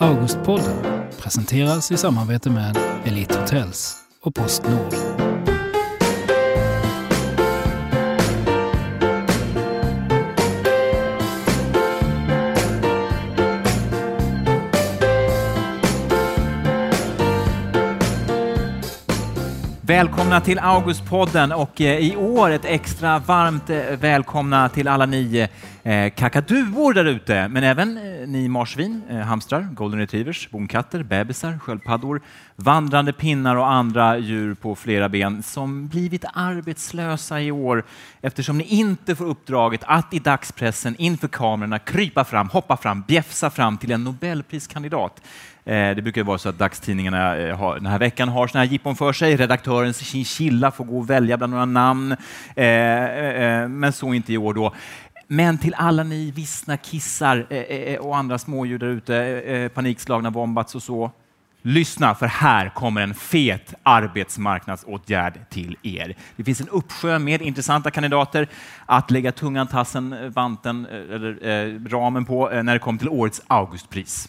Augustpodden presenteras i samarbete med Elite Hotels och Postnord. Välkomna till Augustpodden och eh, i år ett extra varmt eh, välkomna till alla ni eh, kakaduor där ute, men även ni marsvin, hamstrar, golden retrievers, bonkatter, bebisar, sköldpaddor, vandrande pinnar och andra djur på flera ben som blivit arbetslösa i år eftersom ni inte får uppdraget att i dagspressen inför kamerorna krypa fram, hoppa fram, bjäfsa fram till en nobelpriskandidat. Eh, det brukar ju vara så att dagstidningarna eh, har, den här veckan har såna här jippon för sig. Redaktörens chinchilla får gå och välja bland några namn, eh, men så inte i år då. Men till alla ni vissna kissar och andra smådjur där ute, panikslagna bombats och så. Lyssna, för här kommer en fet arbetsmarknadsåtgärd till er. Det finns en uppsjö med intressanta kandidater att lägga tungan, tassen, vanten eller eh, ramen på när det kommer till årets Augustpris.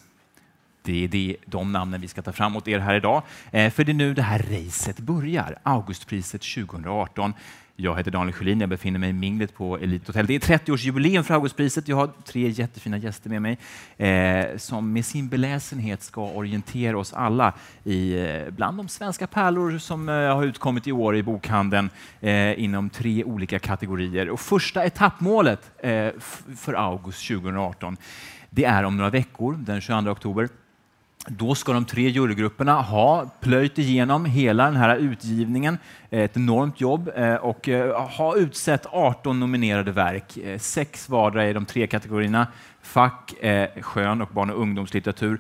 Det är det, de namnen vi ska ta fram åt er här idag. Eh, för det är nu det här racet börjar, Augustpriset 2018. Jag heter Daniel Sjölin, jag befinner mig i minglet på Elite Hotel. Det är 30-årsjubileum för Augustpriset. Jag har tre jättefina gäster med mig eh, som med sin beläsenhet ska orientera oss alla i eh, bland de svenska pärlor som eh, har utkommit i år i bokhandeln eh, inom tre olika kategorier. Och första etappmålet eh, för August 2018 det är om några veckor, den 22 oktober. Då ska de tre jurygrupperna ha plöjt igenom hela den här utgivningen, eh, ett enormt jobb, eh, och eh, ha utsett 18 nominerade verk, sex vardera i de tre kategorierna, fack, skön och barn och ungdomslitteratur.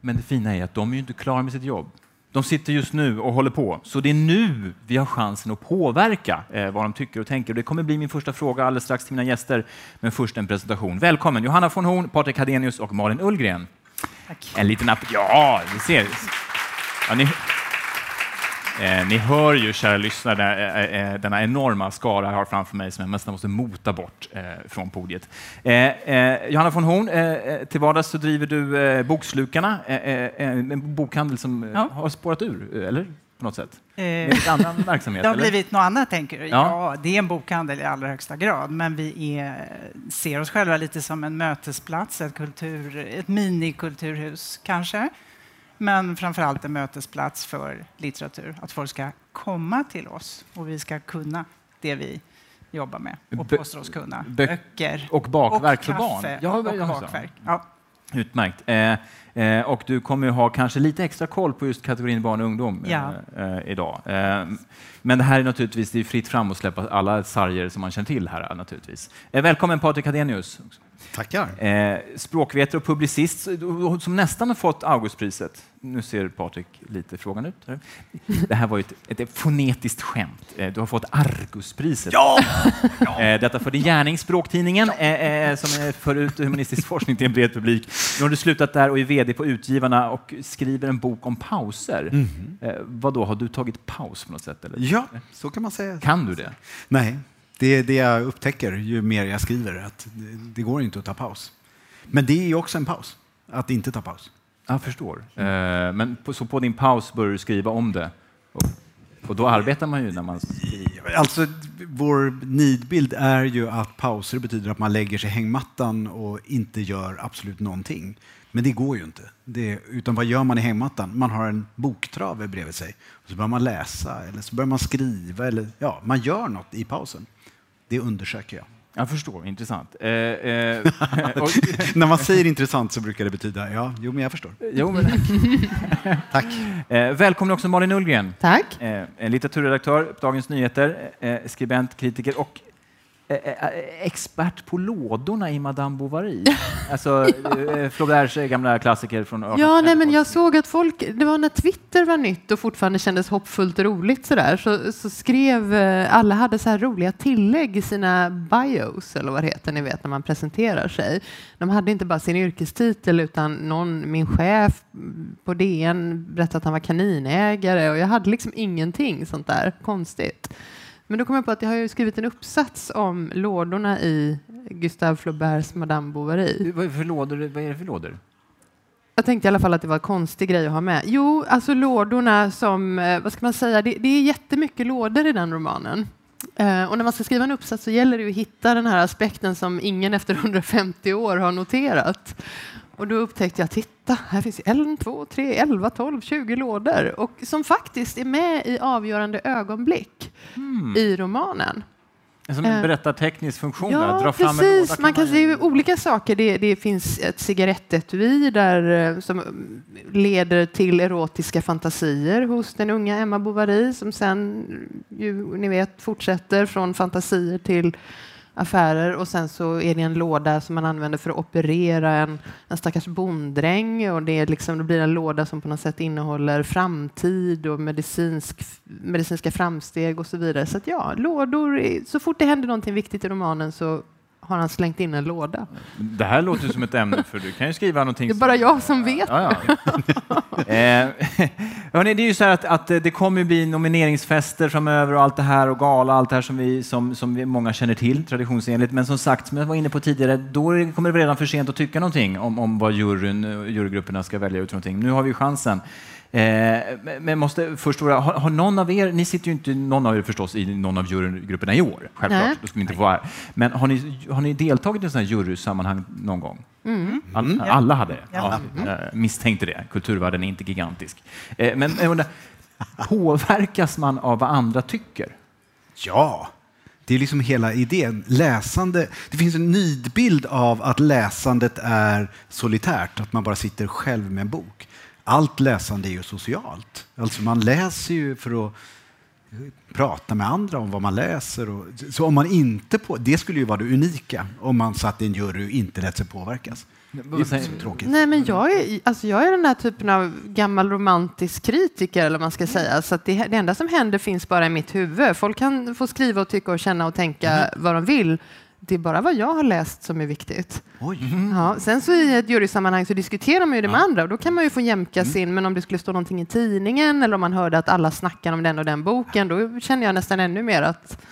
Men det fina är att de är ju inte klara med sitt jobb. De sitter just nu och håller på, så det är nu vi har chansen att påverka eh, vad de tycker och tänker. Det kommer bli min första fråga alldeles strax till mina gäster, men först en presentation. Välkommen Johanna von Horn, Patrik Hadenius och Malin Ullgren. En liten app. Ja, vi ser. Ja, ni, eh, ni hör ju, kära lyssnare, eh, eh, denna enorma skara jag har framför mig som jag nästan måste mota bort eh, från podiet. Eh, eh, Johanna von Horn, eh, eh, till vardags så driver du eh, Bokslukarna, eh, eh, en bokhandel som eh, Ja. har spårat ur, eller? På något sätt? Eh, Med annan verksamhet? Det har eller? blivit något annat, tänker du? Ja. Ja. det är en bokhandel i allra högsta grad, men vi är, ser oss själva lite som en mötesplats, ett, kultur, ett minikulturhus kanske. Men framför allt en mötesplats för litteratur, att folk ska komma till oss och vi ska kunna det vi jobbar med och påstår oss kunna. bö- Böcker och bakverk och för barn. Ja, och bakverk. Ja. Utmärkt. Eh, eh, och du kommer ju ha kanske lite extra koll på just kategorin barn och ungdom Ja. eh, eh, idag. Eh, men det här är naturligtvis det är fritt fram att släppa alla sarger som man känner till här naturligtvis. Eh, välkommen Patrik Hadenius, Tackar. eh, språkvetare och publicist som nästan har fått Augustpriset. Nu ser Patrik lite frågan ut. Det här var ju ett, ett fonetiskt skämt. Eh, Du har fått Arguspriset. Ja! Eh, Detta för din gärning, Språktidningen, eh, eh, som är för ut humanistisk forskning till en bred publik. Nu har du slutat där och är VD på Utgivarna och skriver en bok om pauser. Eh, vad då har du tagit paus på något sätt? Eller? Ja, så kan man säga. Kan du det? Nej, det är det jag upptäcker ju mer jag skriver, att det, går inte att ta paus. Men det är också en paus, att inte ta paus. Jag förstår. Eh, men på, så på din paus börjar du skriva om det? Och, och då arbetar man ju när man skriver. Alltså, vår nidbild är ju att pauser betyder att man lägger sig i hängmattan och inte gör absolut någonting. Men det går ju inte. Det, utan vad gör man i hängmattan? Man har en boktrave bredvid sig. Och så börjar man läsa eller så börjar man skriva. Eller, ja, man gör något i pausen. Det undersöker jag. Jag förstår, intressant. Eh, eh, och, När man säger intressant så brukar det betyda ja, jo men jag förstår. jo, men, Tack. eh, välkommen också Malin Ullgren. Tack. Eh, litteraturredaktör på Dagens Nyheter, eh, skribent, kritiker och expert på lådorna i Madame Bovary. alltså eh, Flauberts gamla klassiker från 1850 Ja, nej, men jag såg att folk, det var när Twitter var nytt och fortfarande kändes hoppfullt och roligt så där, så, så skrev eh, alla hade så här roliga tillägg i sina bios eller vad det heter, ni vet när man presenterar sig. De hade inte bara sin yrkestitel utan någon, min chef på DN berättade att han var kaninägare och jag hade liksom ingenting sånt där konstigt. Men då kom jag på att jag har skrivit en uppsats om lådorna i Gustave Flauberts Madame Bovary. Vad är det för lådor? Vad är det för lådor? Jag tänkte i alla fall att det var en konstig grej att ha med. Jo, alltså lådorna som, eh, vad ska man säga, det, det är jättemycket lådor i den romanen. Eh, och när man ska skriva en uppsats så gäller det att hitta den här aspekten som ingen efter 150 år har noterat. Och då upptäckte jag, titta, här finns 1, 2, 3, 11, 12, 20 lådor och som faktiskt är med i avgörande ögonblick i romanen. Som Eh, en berättarteknisk funktion. Ja, där. Dra fram en precis. låda Man kan se olika saker. Det, det finns ett cigarettetui där, eh, som mm, leder till erotiska fantasier hos den unga Emma Bovary som sen, ju, ni vet, fortsätter från fantasier till affärer och sen så är det en låda som man använder för att operera en, en stackars bonddräng och det, är liksom, det blir en låda som på något sätt innehåller framtid och medicinsk, medicinska framsteg och så vidare. Så att ja, lådor, så fort det händer någonting viktigt i romanen så har han slängt in en låda. Det här låter som ett ämne för du kan ju skriva någonting. Det är bara jag som vet. Ja, ja. eh, hörni, det är ju så här att, att det kommer bli nomineringsfester framöver och allt det här och gala, allt det här som vi, som, som vi många känner till traditionsenligt. Men som sagt, som jag var inne på tidigare, då kommer det redan för sent att tycka någonting om, om vad juryn, jurygrupperna ska välja ut någonting. Nu har vi chansen. Eh, men- måste först fråga, har, har någon av er, ni sitter ju inte, någon av er förstås, i någon av jurygrupperna i år, självklart, Nej. då skulle inte få vara här. Men har ni, har ni deltagit i sån här jurysammanhang någon gång? All, Alla hade det? Ja. eh, misstänkte det. Kulturvärlden är inte gigantisk. Eh, Men undrar, påverkas man av vad andra tycker? Ja, det är liksom hela idén. Läsande, det finns en nidbild av att läsandet är solitärt, att man bara sitter själv med en bok. Allt läsande är ju socialt. Alltså man läser ju för att prata med andra om vad man läser. Och, så om man inte på, det skulle ju vara det unika om man satt i en jury och inte lät sig påverkas. Nej, men jag är, alltså jag är den här typen av gammal romantisk kritiker, eller man ska säga. Så att det, det enda som händer finns bara i mitt huvud. Folk kan få skriva och tycka och känna och tänka vad de vill. Det är bara vad jag har läst som är viktigt. Oj. Ja, sen så i ett jurysammanhang så diskuterar man ju det med andra och då kan man ju få jämka sin, men om det skulle stå någonting i tidningen eller om man hörde att alla snackar om den och den boken, då känner jag nästan ännu mer att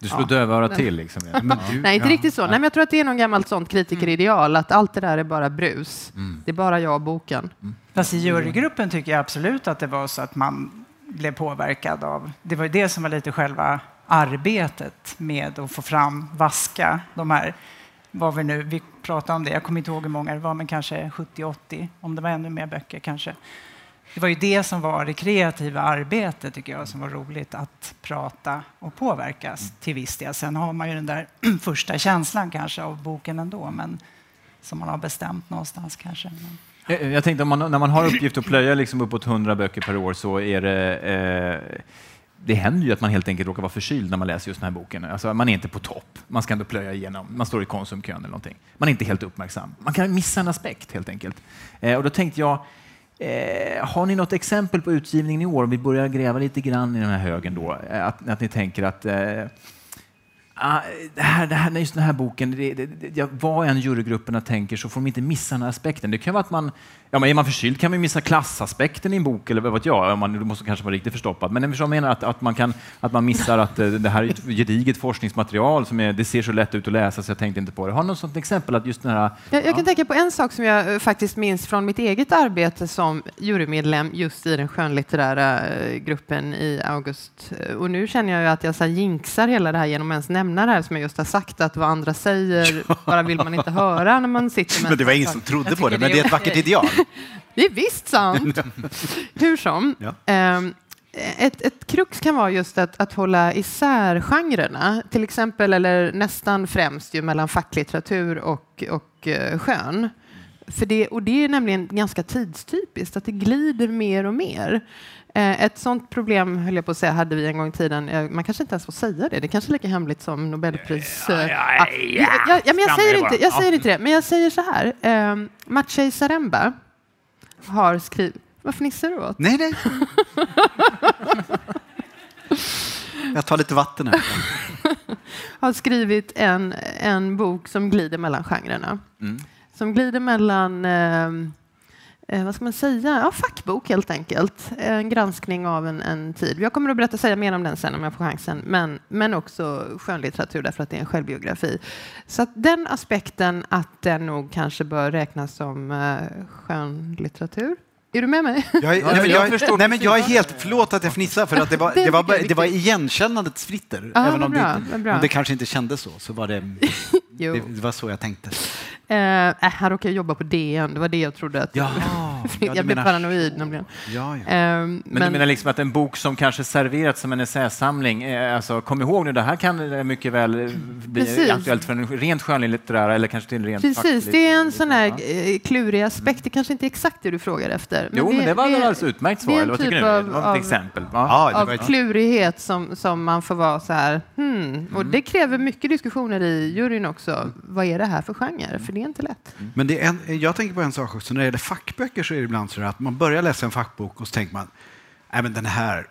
Du slår dövörat till liksom. Ja. Men du, Nej, inte ja. riktigt så. Nej, men jag tror att det är någon gammalt sånt kritikerideal, att allt det där är bara brus. Det är bara jag och boken. Fast i jurygruppen tycker jag absolut att det var så att man blev påverkad av... Det var ju det som var lite själva arbetet med att få fram, vaska de här... Vad vi nu, vi pratade om det, jag kommer inte ihåg hur många det var, men kanske 70-80, om det var ännu mer böcker kanske. Det var ju det som var det kreativa arbetet, tycker jag, som var roligt, att prata och påverkas till viss del. Sen har man ju den där första känslan kanske av boken ändå, men som man har bestämt någonstans kanske. Men... Jag, jag tänkte, om man, när man har uppgift att plöja liksom uppåt 100 böcker per år så är det... Eh, det händer ju att man helt enkelt råkar vara förkyld när man läser just den här boken. Alltså, man är inte på topp. Man ska ändå plöja igenom. Man står i Konsumkön eller någonting. Man är inte helt uppmärksam. Man kan missa en aspekt helt enkelt. Eh, och då tänkte jag, eh, har ni något exempel på utgivningen i år? Om vi börjar gräva lite grann i den här högen då. Eh, att, att ni tänker att eh, Ah, det här, det här, just den här boken, det, det, det, vad än jurygrupperna tänker så får de inte missa den här aspekten. Det kan vara att man, ja, men är man förkyld kan man missa klassaspekten i en bok, eller vad vet jag, man, du måste kanske vara riktigt förstoppad. Men jag menar att, att, man kan, att man missar att eh, det här är ett gediget forskningsmaterial, som är, det ser så lätt ut att läsa så jag tänkte inte på det. Har du något sånt exempel? att just den här, Jag, jag kan tänka på en sak som jag eh, faktiskt minns från mitt eget arbete som jurymedlem just i den skönlitterära eh, gruppen i August. Och nu känner jag ju att jag så här jinxar hela det här genom att ens nämna det här som jag just har sagt, att vad andra säger bara vill man inte höra när man sitter med Men det var en ingen som trodde på det, men det är ett vackert ideal. Det är visst sant. Hur som. Ja. ehm, ett, ett krux kan vara just att, att hålla isär genrerna, till exempel, eller nästan främst ju mellan facklitteratur och, och eh, skön. För det, och det är nämligen ganska tidstypiskt, att det glider mer och mer. Eh, ett sånt problem, höll jag på att säga, hade vi en gång i tiden. Eh, man kanske inte ens får säga det, det är kanske är lika hemligt som Nobelpris... eh, ja, ja, ja, men jag säger, inte, jag säger inte det, men jag säger så här. Eh, Maciej Zaremba har skrivit... Varför fnissar du åt? Nej, nej. Jag tar lite vatten här. har skrivit en, en bok som glider mellan genrerna. Mm. Som glider mellan eh, eh, vad ska man säga? Ja, fackbok helt enkelt. En granskning av en, en tid. Jag kommer att berätta säga mer om den sen om jag får chansen. Men, men också skönlitteratur därför att det är en självbiografi. Så att den aspekten att den nog kanske bör räknas som eh, skönlitteratur. Är du med mig? Jag, Ja, nej, men jag jag, förstår nej, men jag är helt... Förlåt att jag fnissar, för att det var, Det det var, det var igenkännandets fritter. Ja, även om, bra, det, om det kanske inte kändes så, så var det, Jo. det, det var så jag tänkte. Eh, äh, han råkar jobba på DN. Det var det jag trodde. Att ja, jag blev menar paranoid nämligen. Ja, ja. Ehm, Men, du menar liksom att en bok som kanske serverats som en essäsamling, eh, alltså kom ihåg nu, det här kan eh, mycket väl eh, bli Precis. aktuellt för en rent skönlitterär eller kanske till en rent Precis, det är en sån här eh, klurig aspekt. Det kanske inte är exakt det du frågar efter. Jo, men det var väl är- alldeles utmärkt det svar. eller Vad tycker typ du? av- Det var av- ett exempel. Ja, det av ett, klurighet som, som man får vara så här, hmm. Och det kräver mycket diskussioner i juryn också. Vad är det här för genre? För det är inte lätt. men det är en, jag tänker på en sak också. När det gäller fackböcker så är det ibland så att man börjar läsa en fackbok och så tänker man, nej men den här,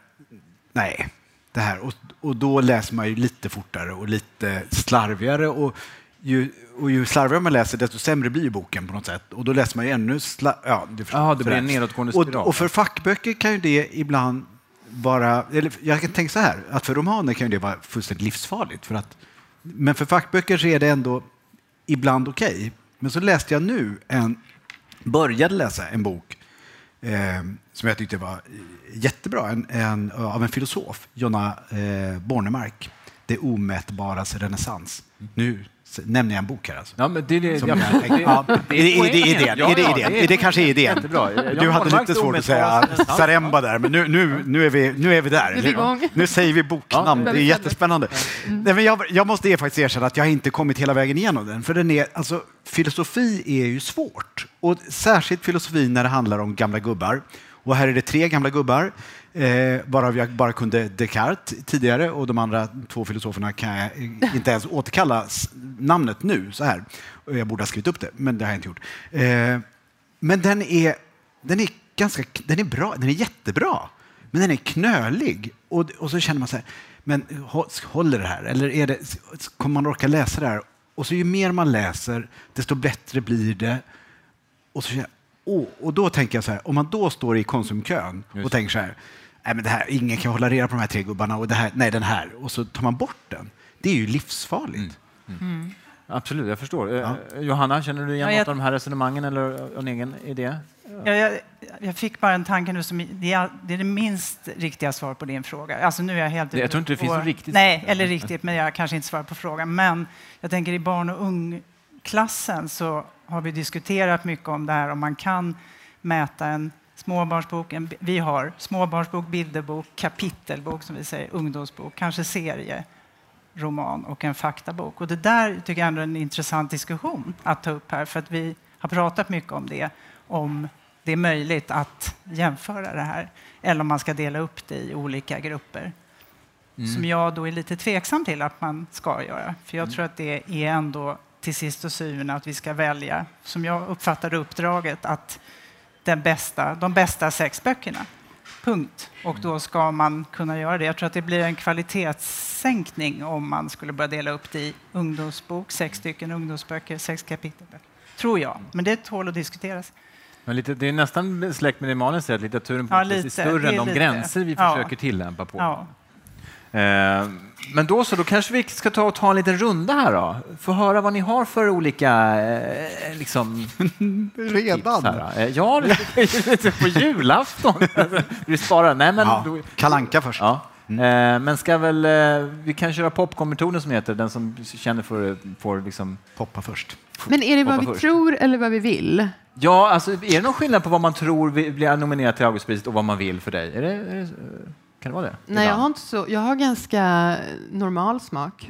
nej, det här. Och, och då läser man ju lite fortare och lite slarvigare. Och ju, och ju slarvigare man läser, desto sämre blir boken på något sätt. Och då läser man ju ännu sla, ja, du förstår, Ja, det blir en nedåtgående och, spiral. och för fackböcker kan ju det ibland vara, eller jag kan tänka så här, att för romaner kan det vara fullständigt livsfarligt. För att, men för fackböcker så är det ändå ibland okej. Men så läste jag nu en, började läsa en bok eh, som jag tyckte var jättebra, en, en, av en filosof, Jonna eh, Bornemark. Det omätbaras renässans. Nu nämner jag en bok här alltså. Ja, men det, är det, Som ja, jag- ja, är det- är det idén? Ja, Är det ja, det är- Är det kanske idén? Jättebra. Jag- Du hade har lite svårt att säga. Saremba där, men nu, nu, nu, är, vi, nu är vi där. Nu är vi. Nu säger vi boknamn, det är jättespännande. Nej, men jag, jag måste faktiskt erkänna att jag inte kommit hela vägen igenom den. För den är, alltså, filosofi är ju svårt. Och särskilt filosofi när det handlar om gamla gubbar. Och här är det tre gamla gubbar, eh, varav jag bara kunde Descartes tidigare och de andra två filosoferna kan jag inte ens återkalla namnet nu. så här. Och Jag borde ha skrivit upp det, men det har jag inte gjort. Eh, men den är, den är ganska, den är bra, den är jättebra, men den är knölig. Och, och så känner man så här, men hå- håller det här? Eller är det, kommer man orka läsa det här? Och så ju mer man läser, desto bättre blir det. Och, så åh, och då tänker jag så här, om man då står i Konsumkön och tänker så här, nej men det här, ingen kan hålla reda på de här tre gubbarna och det här, nej den här, och så tar man bort den. Det är ju livsfarligt. Absolut, jag förstår. Eh, Johanna, känner du igen Ja, något jag- av de här resonemangen eller en egen idé? Ja, jag, jag fick bara en tanke nu som det är, det är det minst riktiga svaret på din fråga. Alltså nu är jag helt jag tror inte det finns något riktigt Nej, svar. eller riktigt, men jag kanske inte svarar på frågan. Men jag tänker i barn och ungklassen så har vi diskuterat mycket om det här om man kan mäta en småbarnsbok, en, vi har småbarnsbok, bilderbok, kapitelbok som vi säger, ungdomsbok, kanske serie roman och en faktabok. Och det där tycker jag är en intressant diskussion att ta upp här, för att vi har pratat mycket om det, om det är möjligt att jämföra det här, eller om man ska dela upp det i olika grupper. Som jag då är lite tveksam till att man ska göra, för jag tror att det är ändå till sist och syvende att vi ska välja, som jag uppfattade uppdraget, att den bästa, de bästa sex böckerna. Punkt. Och då ska man kunna göra det. Jag tror att det blir en kvalitetssänkning om man skulle börja dela upp det i ungdomsbok, sex stycken ungdomsböcker, sex kapitel. Tror jag. Men det tål att diskuteras. Men lite, det är nästan släkt med det Malin säger, att litteraturen på Ja, vis är lite. större än de lite. gränser vi Ja. försöker tillämpa på. Ja. Eh, Men då så, då kanske vi ska ta och ta en liten runda här då. Få höra vad ni har för olika eh, liksom, Redan? tips här. Eh, Ja, på julafton. vi sparar. Nej, men Ja, Kalanka först. ja. Eh, Men ska väl, vi kan köra popcorn-metoden som heter, den som känner för får liksom... Poppa först. Men är det vad vi först. tror eller vad vi vill? Ja, alltså är det någon skillnad på vad man tror blir nominerad till Augustpriset och vad man vill för dig? Är det, är det, kan det vara det? Nej, jag har, inte så, jag har ganska normal smak.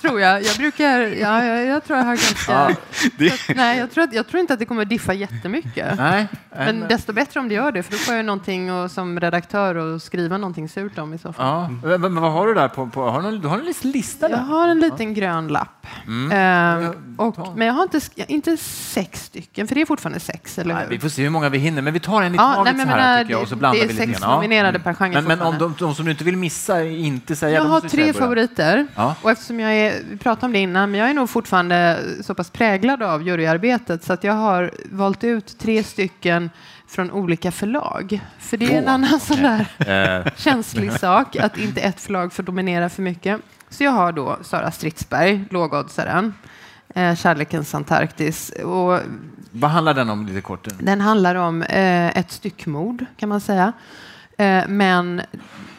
tror jag. Jag brukar... Ja, jag, jag tror jag har ganska... Ja, Så att, nej, jag tror, att, jag tror inte att det kommer att diffa jättemycket. Nej, Men desto bättre om det gör det, för då får jag någonting och, som redaktör och skriva någonting surt om i så fall. Ja, men, men vad har du där på? på har du, någon- du har en liten lista Jag där? har en liten grön lapp. Mm. Ehm, Ja, och, men jag har inte, inte sex stycken, för det är fortfarande sex, eller Nej, hur? vi får se hur många vi hinner, men vi tar en i Ja, taget nej, men så här menar, tycker jag och så det- blandar det vi lite sex grann. Nominerade per genre Men, men om de, de som du inte vill missa, inte säga... Jag har tre favoriter. Ja. Och eftersom jag är, vi pratade om det innan, men jag är nog fortfarande så pass präglad av juryarbetet så att jag har valt ut tre stycken från olika förlag. För det är en annan sån där Eh, känslig sak, att inte ett förlag får dominera för mycket. Så jag har då Sara Stridsberg, lågoddsaren, eh, Kärlekens Antarktis. Och vad handlar den om lite kort? den handlar om eh, ett styckmord, kan man säga. Eh, men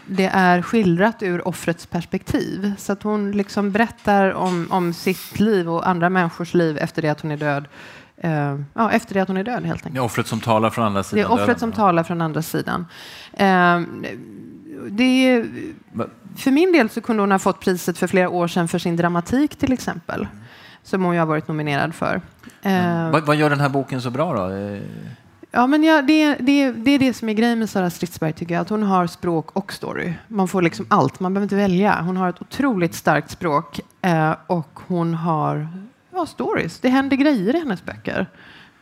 det är skildrat ur offrets perspektiv. Så att hon liksom berättar om, om sitt liv och andra människors liv efter det att hon är död. Eh, ja, efter det att hon är död, helt enkelt. Det är offret som talar från andra Det sidan är offret döden. som talar från andra sidan. Eh, det för min del så kunde hon ha fått priset för flera år sedan för sin dramatik till exempel. Som hon ju har varit nominerad för. Eh, Vad, vad gör den här boken så bra då? Eh, Ja, men ja, det, det, det är det som är grejen med Sara Stridsberg, tycker jag. Att hon har språk och story. Man får liksom allt, man behöver inte välja. Hon har ett otroligt starkt språk eh, och hon har ja, stories. Det händer grejer i hennes böcker.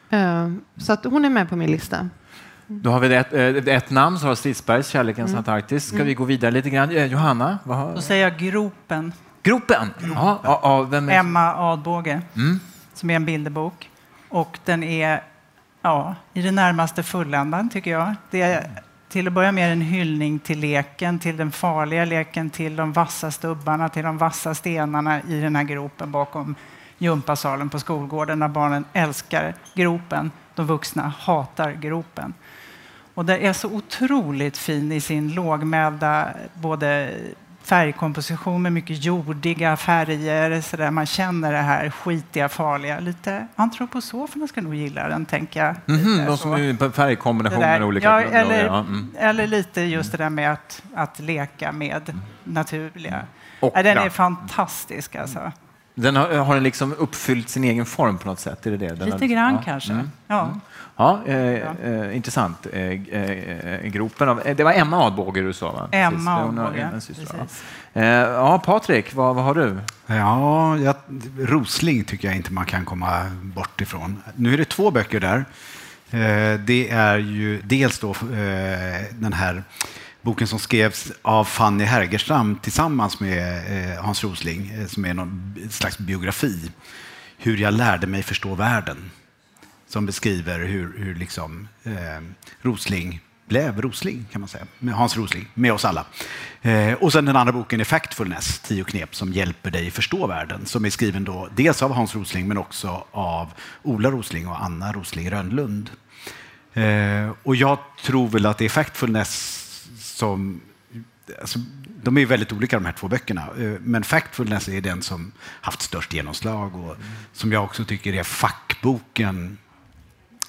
Eh, så att hon är med på min lista. Då har vi ett, eh, ett namn, Sara Stridsbergs Kärlekens Mm. Antarktis. Ska vi gå vidare lite grann? Eh, Johanna? Vad har... Då säger jag Gropen, Gropen! Ja, ja, ja, vem är... Emma Adbåge, Mm. som är en bilderbok. Och den är ja, i det närmaste fulländan, tycker jag. Det är till att börja med en hyllning till leken, till den farliga leken, till de vassa stubbarna, till de vassa stenarna i den här gropen bakom gympasalen på skolgården där barnen älskar gropen. De vuxna hatar gropen. Och det är så otroligt fin i sin lågmälda både färgkomposition med mycket jordiga färger. Så där man känner det här skitiga, farliga. Lite antroposoferna ska nog gilla den, tänker jag. Mhm, Lite de som färgkombinationer där. olika. Ja, grunder, eller, ja, mm. eller lite just det där med att, att leka med naturliga. Och Nej, den är fantastisk alltså. Den har, har den liksom uppfyllt sin egen form på något sätt? Är det det? Den Lite grann ja. kanske. Mm. Ja. Ja, eh, eh, intressant. Eh, eh, gropen av, eh, det var Emma Adbåge du sa, va? Emma Adbåge, ja. precis. Eh, Ja, Patrik, vad, vad har du? Ja, jag, Rosling tycker jag inte man kan komma bort ifrån. Nu är det två böcker där. Eh, Det är ju dels då eh, den här boken som skrevs av Fanny Hergerstam tillsammans med eh, Hans Rosling, eh, som är någon slags biografi. Hur jag lärde mig förstå världen. Som beskriver hur, hur liksom, eh, Rosling blev Rosling, kan man säga. Med Hans Rosling, med oss alla. Eh, och sen den andra boken är Factfulness, tio knep som hjälper dig förstå världen. Som är skriven då dels av Hans Rosling men också av Ola Rosling och Anna Rosling Rönnlund. Eh, och jag tror väl att det är Factfulness som... Alltså, de är väldigt olika de här två böckerna, eh, men Factfulness är den som haft störst genomslag och som jag också tycker är fackboken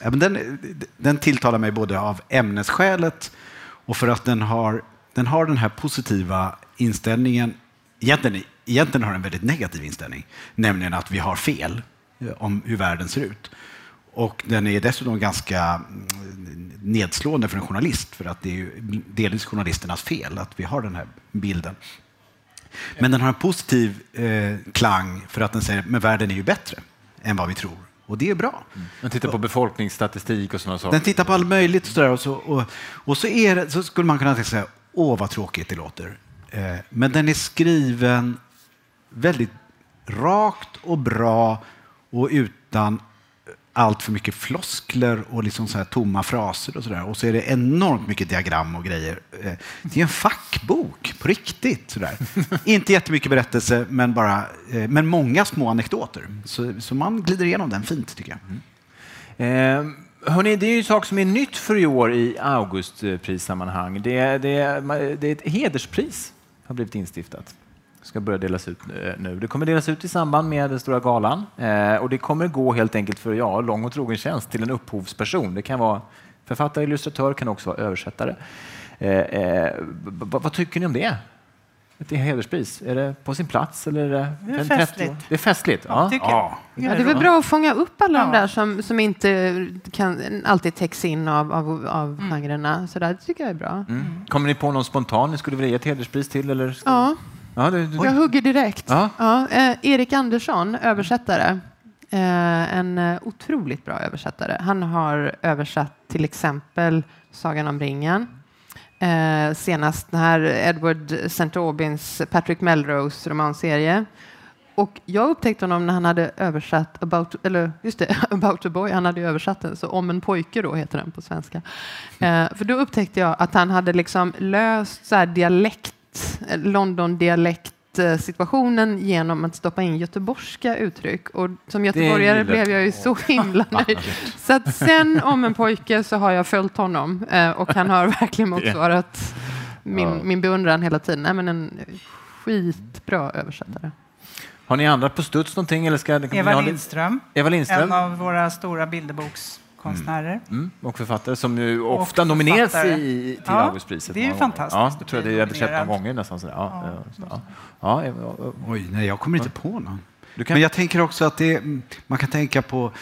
Ja, men den, den tilltalar mig både av ämnesskälet och för att den har, den har den här positiva inställningen. Egentligen, egentligen har den en väldigt negativ inställning, nämligen att vi har fel eh, om hur världen ser ut. Och den är dessutom ganska mm, nedslående för en journalist, för att det är ju delvis journalisternas fel att vi har den här bilden. Men den har en positiv eh, klang för att den säger att världen är ju bättre än vad vi tror. Och det är bra. Man tittar på befolkningsstatistik och sådana saker. Den tittar på allt möjligt och, sådär, och, så, och, och så, är det, så skulle man kunna tänka sig, åh vad tråkigt det låter. Eh, men den är skriven väldigt rakt och bra och utan allt för mycket floskler och liksom så här tomma fraser och sådär. Och så är det enormt mycket diagram och grejer. Eh, Det är en fackbok på riktigt. Sådär. Inte jättemycket berättelse, men, bara, eh, men många små anekdoter. Så, så man glider igenom den fint, tycker jag. Eh, hörni, det är ju sak som är nytt för i år i Augustprissammanhang. Det, det, det är ett hederspris har blivit instiftat. Ska börja delas ut eh, nu. Det kommer delas ut i samband med den stora galan eh, och det kommer gå helt enkelt för ja, lång och trogen tjänst till en upphovsperson. Det kan vara författare, illustratör, kan också vara översättare. Eh, vad tycker ni om det? Ett hederspris? Är det på sin plats? Eller är det, Det är en 30 festligt. Det är festligt? Ja. Ja. Ja, det är väl bra att fånga upp alla de Ja. där som, som inte kan alltid täcks in av, av, av genrerna. Så där, det tycker jag är bra. Mm. Kommer ni på någon spontan ni skulle vilja ge ett hederspris till? Eller? Ja, Ja, det, det, jag hugger direkt. Ja. Ja, eh, Erik Andersson, översättare. Eh, en eh, otroligt bra översättare. Han har översatt till exempel Sagan om ringen. Eh, senast den här Edward St. Aubins Patrick Melrose romanserie. Och jag upptäckte honom när han hade översatt About, eller just det, About a Boy. Han hade översatt den, så Om en pojke då heter den på svenska. Eh, för då upptäckte jag att han hade liksom löst så dialekt, London-dialekt situationen genom att stoppa in göteborgska uttryck. Och som göteborgare blev jag ju så himla nöjd. Så att sen om en pojke så har jag följt honom eh, och han har verkligen motsvarat min, min beundran hela tiden. Nej, men en skitbra översättare. Har ni andra på studs någonting? Eller ska, Eva Lindström, Eva Lindström, en av våra stora bilderbokskonstnärer. Mm. Och författare som ju ofta nomineras i, till ja, Augustpriset. Det är ju fantastiskt. Ja, jag tror att det är 13 gånger nästan. Så, ja, ja. Ja, ja, Oj, nej, jag kommer inte på någon. Men jag tänker också att det, man kan tänka på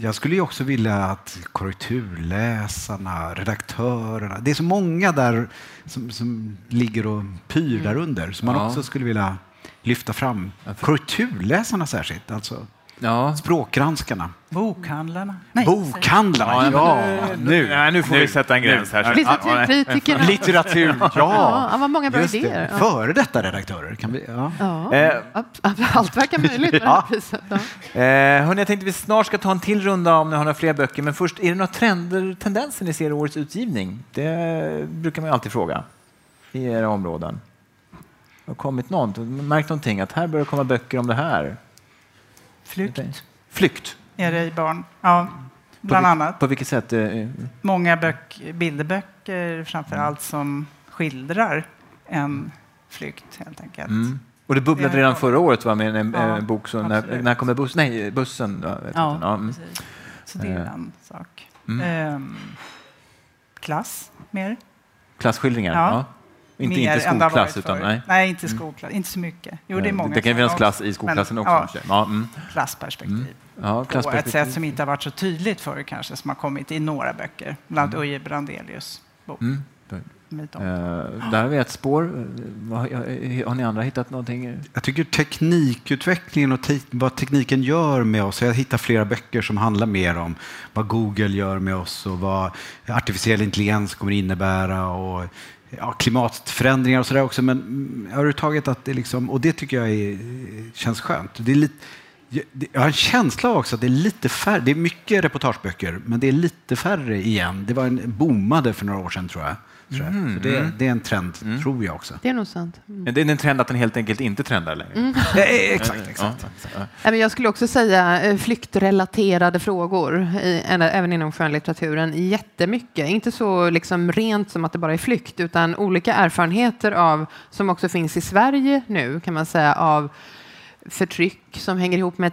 jag skulle ju också vilja att korrekturläsarna, redaktörerna, det är så många där som, som ligger och pyr där under som man också skulle vilja lyfta fram. Korrekturläsarna särskilt, alltså ja. språkgranskarna. Bokhandlarna. Nej, Bokhandlarna, ja. Nu, ja, nu får nu. vi sätta en gräns här. Litteraturkritikerna. Litteratur, ja. ja. Vad många bra Just idéer. Det. Före detta redaktörer. Kan vi, ja. ja. Eh. Allt verkar möjligt med ja. priset. Ja. Eh, hörni, jag tänkte att vi snart ska ta en till runda om ni har några fler böcker. Men först, är det några trender, tendenser ni ser i årets utgivning? Det brukar man ju alltid fråga i era områden. Har kommit något? Märkt någonting? Att här börjar komma böcker om det här? Flykt. Flykt? Är det i barn? Ja, bland på, annat. På vilket sätt? Eh, Många böck, bilderböcker framför allt som skildrar en flykt helt enkelt. Mm. Och det bubblade redan förra året va, med en, ja, bok som när, när kommer bussen? Nej, bussen. Då, ja, ja mm. Så det är eh. en sak. Mm. Ehm, klass, mer. Klasskildringar? Ja. ja. Inte, inte skolklass, utan nej. Nej, inte mm. skolklass. Inte så mycket. Jo, det, är många det kan finnas klass i skolklassen men, också. Ja, mm. Klassperspektiv. Mm. Ja, klassperspektiv. På ett sätt som inte har varit så tydligt förr kanske, som har kommit i några böcker. Bland mm. Uje Brandelius bok. Mm. Uh, där har vi ett spår. Har, har ni andra hittat någonting? Jag tycker teknikutvecklingen och te vad tekniken gör med oss. Jag hittar flera böcker som handlar mer om vad Google gör med oss och vad artificiell intelligens kommer innebära och ja, klimatförändringar och sådär också, men överhuvudtaget att det liksom, och det tycker jag är, känns skönt. Det är lite, jag har en känsla också att det är lite färre, det är mycket reportageböcker, men det är lite färre igen. Det var en boomade för några år sedan tror jag. Mm. Det, mm. det, är en trend, mm. tror jag också. Det är nog sant. Mm. Det är en trend att den helt enkelt inte trendar längre. Mm. exakt. exakt. Ja. Jag skulle också säga eh, flyktrelaterade frågor, även inom skönlitteraturen, jättemycket. Inte så liksom rent som att det bara är flykt, utan olika erfarenheter av, som också finns i Sverige nu, kan man säga, av förtryck som hänger ihop med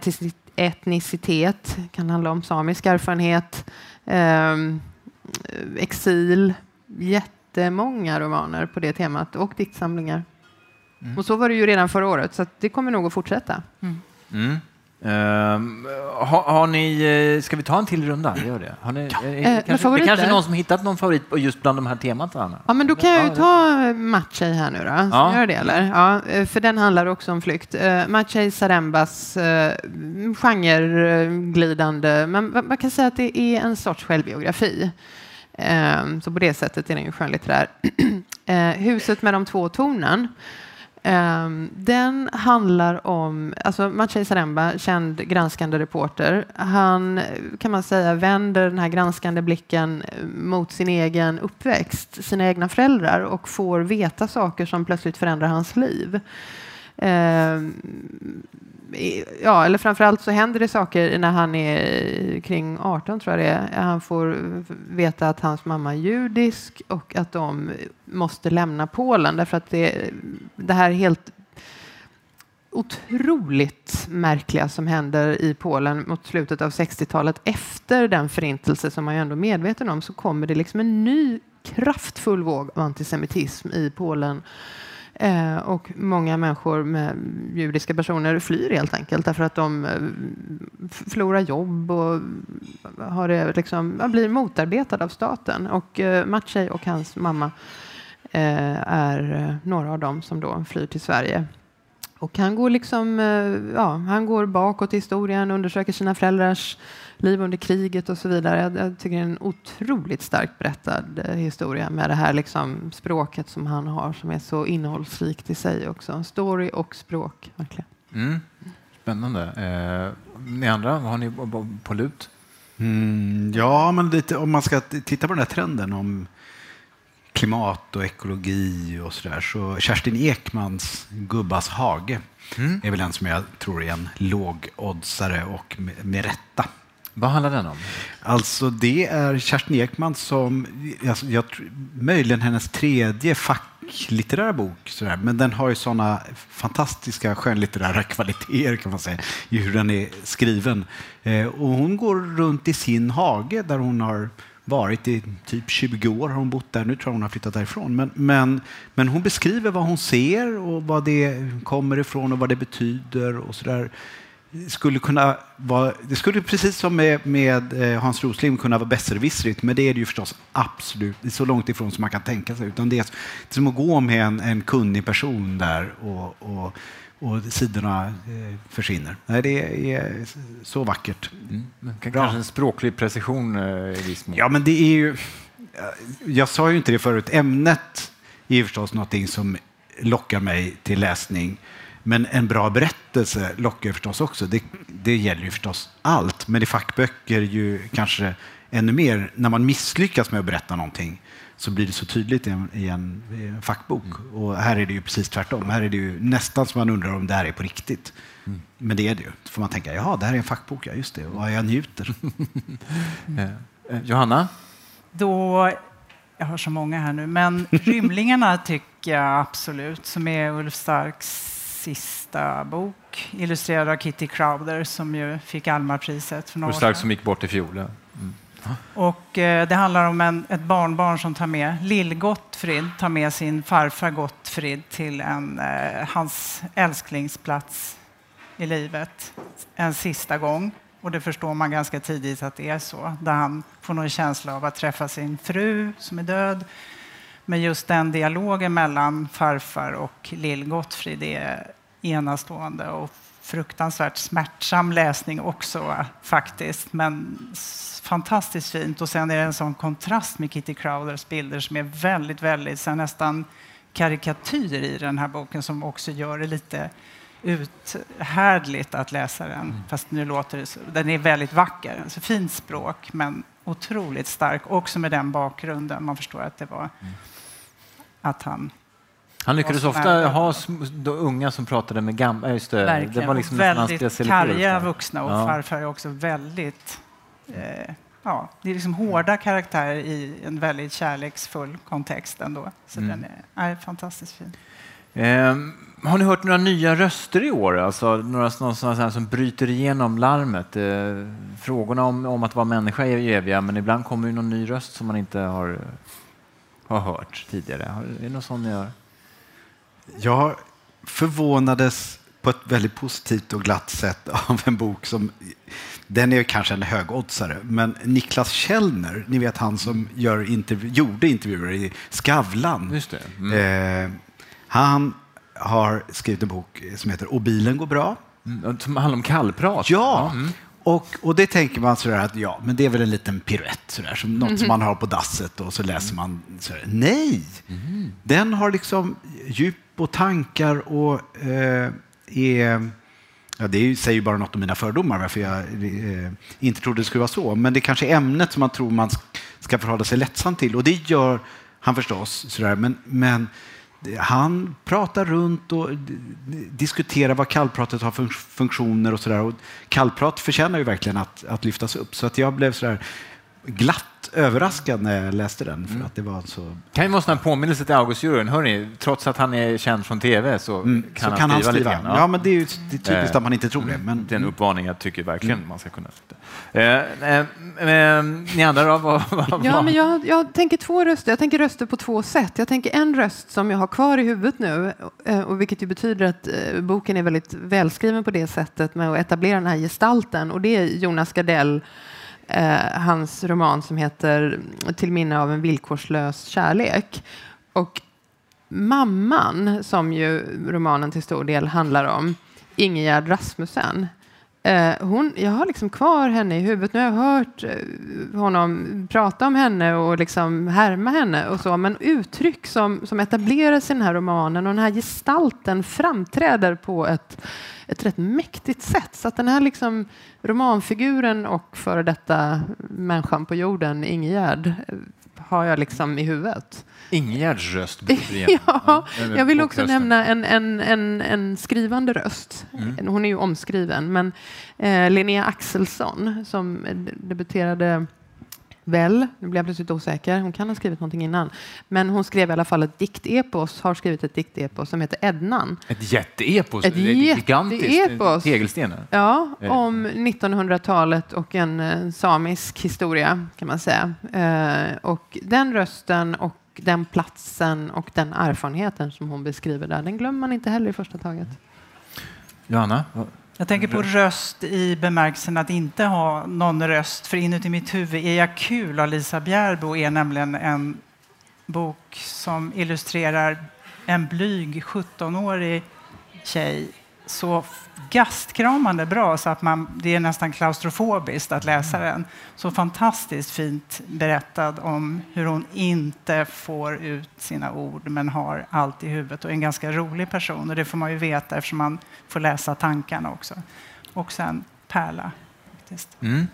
etnicitet, kan handla om samisk erfarenhet, eh, exil, jätte jättemånga romaner på det temat och diktsamlingar. Mm. Och så var det ju redan förra året, så det kommer nog att fortsätta. Mm. Mm. Um, har, har, ni, eh, ska vi ta en till runda? Gör det. Har ni, ja. är, eh, kanske, det kanske är någon som hittat någon favorit just bland de här temat? Anna? Ja, men då kan jag ju ta Matchej här nu då. Ja. Gör det, eller? Ja, eh, för den handlar också om flykt. Uh, Matchej Sarembas uh, genreglidande, men man kan säga att det är en sorts självbiografi. Ehm, så på det sättet är den ju skönlitterär. Ehm, Huset med de två tornen. Ehm, den handlar om, alltså Maciej Zaremba, känd granskande reporter. Han kan man säga vänder den här granskande blicken eh, mot sin egen uppväxt, sina egna föräldrar och får veta saker som plötsligt förändrar hans liv. Ja, eller framförallt så händer det saker när han är kring 18 tror jag det är. Han får veta att hans mamma är judisk och att de måste lämna Polen därför att det, det här helt otroligt märkliga som händer i Polen mot slutet av 60-talet efter den förintelse som man är ändå medveten om så kommer det liksom en ny kraftfull våg av antisemitism i Polen Eh, och många människor med judiska personer flyr helt enkelt därför att de eh, förlorar jobb och har det liksom, blir motarbetade av staten. Och eh, Maciej och hans mamma eh, är eh, några av dem som då flyr till Sverige. Och han går, liksom, eh, ja, han går bakåt i historien, undersöker sina föräldrars liv under kriget och så vidare. Jag, jag tycker det är en otroligt starkt berättad eh, historia med det här liksom, språket som han har som är så innehållsrikt i sig också. Story och språk, verkligen. Mm. Spännande. Eh, ni andra, vad har ni på, lut? Mm, ja, men lite, om man ska titta på den här trenden om klimat och ekologi och så där, så Kerstin Ekmans Gubbas hage Mm. är väl en som jag tror är en lågoddsare och med, med rätta. Vad handlar den om? Alltså det är Kerstin Ekman som, alltså, jag, möjligen hennes tredje facklitterära bok, sådär, men den har ju sådana fantastiska skönlitterära kvaliteter kan man säga, i hur den är skriven. Eh, och hon går runt i sin hage där hon har varit i typ 20 år har hon bott där. Nu tror jag hon har flyttat därifrån. Men, men, men hon beskriver vad hon ser och vad det kommer ifrån och vad det betyder och sådär skulle kunna vara, det skulle precis som med, med eh, Hans Rosling kunna vara besserwissrigt, men det är det ju förstås absolut, det är så långt ifrån som man kan tänka sig. Utan det är, som att gå med en, en kunnig person där och, och, och sidorna eh, försvinner. Nej, det är så vackert. Mm. Men k- Bra. Kanske en språklig precision eh, i viss mån. Ja, men det är ju... Jag sa ju inte det förut. Ämnet är ju förstås någonting som lockar mig till läsning. Men en bra berättelse lockar ju förstås också. Det, det gäller ju förstås allt. Men i fackböcker ju kanske ännu mer. När man misslyckas med att berätta någonting så blir det så tydligt i en, i en, i en fackbok. Och här är det ju precis tvärtom. Här är det ju nästan som man undrar om det här är på riktigt. Men det är det ju. Då får man tänka, ja, det här är en fackbok, ja just det. Och jag njuter. Eh, eh, Johanna? Då, jag har så många här nu, men Rymlingarna tycker jag absolut, som är Ulf Starks sista bok, illustrerad av Kitty Crowder som ju fick Almarpriset för några år sedan. som gick bort i fjol. ja. Och eh, det handlar om en, ett barnbarn som tar med, Lill-Gottfrid, tar med sin farfar Gottfrid till en, eh, hans älsklingsplats i livet en sista gång. Och det förstår man ganska tidigt att det är så. Där han får någon känsla av att träffa sin fru som är död. Men just den dialogen mellan farfar och Lill-Gottfrid är enastående och fruktansvärt smärtsam läsning också faktiskt. Men fantastiskt fint. Och sen är det en sån kontrast med Kitty Crowders bilder som är väldigt, väldigt här nästan karikatyr i den här boken som också gör det lite uthärdligt att läsa den. Fast nu låter det så. Den är väldigt vacker. Alltså fint språk men otroligt stark. Också med den bakgrunden. Man förstår att det var att han Han lyckades ofta ha unga som pratade med gamla. Just det, Verkligen. det var liksom väldigt karga vuxna och Ja. farfar är också väldigt... Eh, ja, det är liksom hårda karaktärer i en väldigt kärleksfull kontext ändå. Så Mm. den är, är fantastiskt fin. Ehm, har ni hört några nya röster i år? Alltså, några sådana som bryter igenom larmet? Eh, frågorna om, om att vara människa är ju eviga, men ibland kommer ju någon ny röst som man inte har, har hört tidigare. Är det någon sån ni har? Jag förvånades på ett väldigt positivt och glatt sätt av en bok som, den är kanske en högoddsare, men Niklas Källner, ni vet han som gör intervju, gjorde intervjuer i Skavlan. Just det. Mm. Eh, han har skrivit en bok som heter Och bilen går bra. Mm. Som handlar om kallprat? Ja, mm. Och, och det tänker man sådär att ja, men det är väl en liten piruett, sådär, som något som man har på dasset och så läser man sådär. Nej! Den har liksom djup och tankar och eh, är Ja, det är säger ju bara något om mina fördomar, varför jag eh, inte trodde det skulle vara så. Men det kanske är ämnet som man tror man sk- ska förhålla sig lättsamt till. Och det gör han förstås. Sådär. Men, men han pratar runt och diskuterar vad kallpratet har för funktioner och sådär. Och kallprat förtjänar ju verkligen att, att lyftas upp. Så att jag blev sådär glatt överraskad när jag läste den. För att det var så kan ju vara en sån här påminnelse till August-juryn. Hörrni, trots att han är känd från tv så Mm, kan, så han, skriva lite grann. Ja. men det är ju det är typiskt Eh, att man inte tror det. Men, Det är en uppmaning jag tycker verkligen man ska kunna. Eh, eh, eh, ni andra då? Vad, vad, Ja, men jag, jag tänker två röster. Jag tänker röster på två sätt. Jag tänker en röst som jag har kvar i huvudet nu, eh, och vilket ju betyder att eh, boken är väldigt välskriven på det sättet med att etablera den här gestalten. Och det är Jonas Gardell, eh, hans roman som heter Till minne av en villkorslös kärlek. Och mamman, som ju romanen till stor del handlar om, Ingegerd Rasmussen, Eh, hon, jag har liksom kvar henne i huvudet. Nu har jag hört eh, honom prata om henne och liksom härma henne och så, men uttryck som, som etableras i den här romanen och den här gestalten framträder på ett, ett rätt mäktigt sätt. Så att den här liksom romanfiguren och före detta människan på jorden, Ingegärd, eh, har jag liksom i huvudet. Ingegärds röst ja, jag vill också nämna en, en, en, en skrivande röst. Mm. Hon är ju omskriven, men eh, Linnea Axelsson som debuterade väl, nu blir jag plötsligt osäker, hon kan ha skrivit någonting innan, men hon skrev i alla fall ett diktepos, har skrivit ett diktepos som heter Ednan. Ett jätteepos? Ett jätteepos. Tegelsten? Ja, om 1900-talet och en eh, samisk historia kan man säga. Eh, och den rösten och den platsen och den erfarenheten som hon beskriver där, den glömmer man inte heller i första taget. Johanna? Jag tänker på röst i bemärkelsen att inte ha någon röst. För inuti mitt huvud är jag kul av Lisa Bjärbo är nämligen en bok som illustrerar en blyg 17-årig tjej så gastkramande bra så att man, det är nästan klaustrofobiskt att läsa den. Så fantastiskt fint berättad om hur hon inte får ut sina ord men har allt i huvudet och är en ganska rolig person. Och det får man ju veta eftersom man får läsa tankarna också. Och sen Pärla. Mm.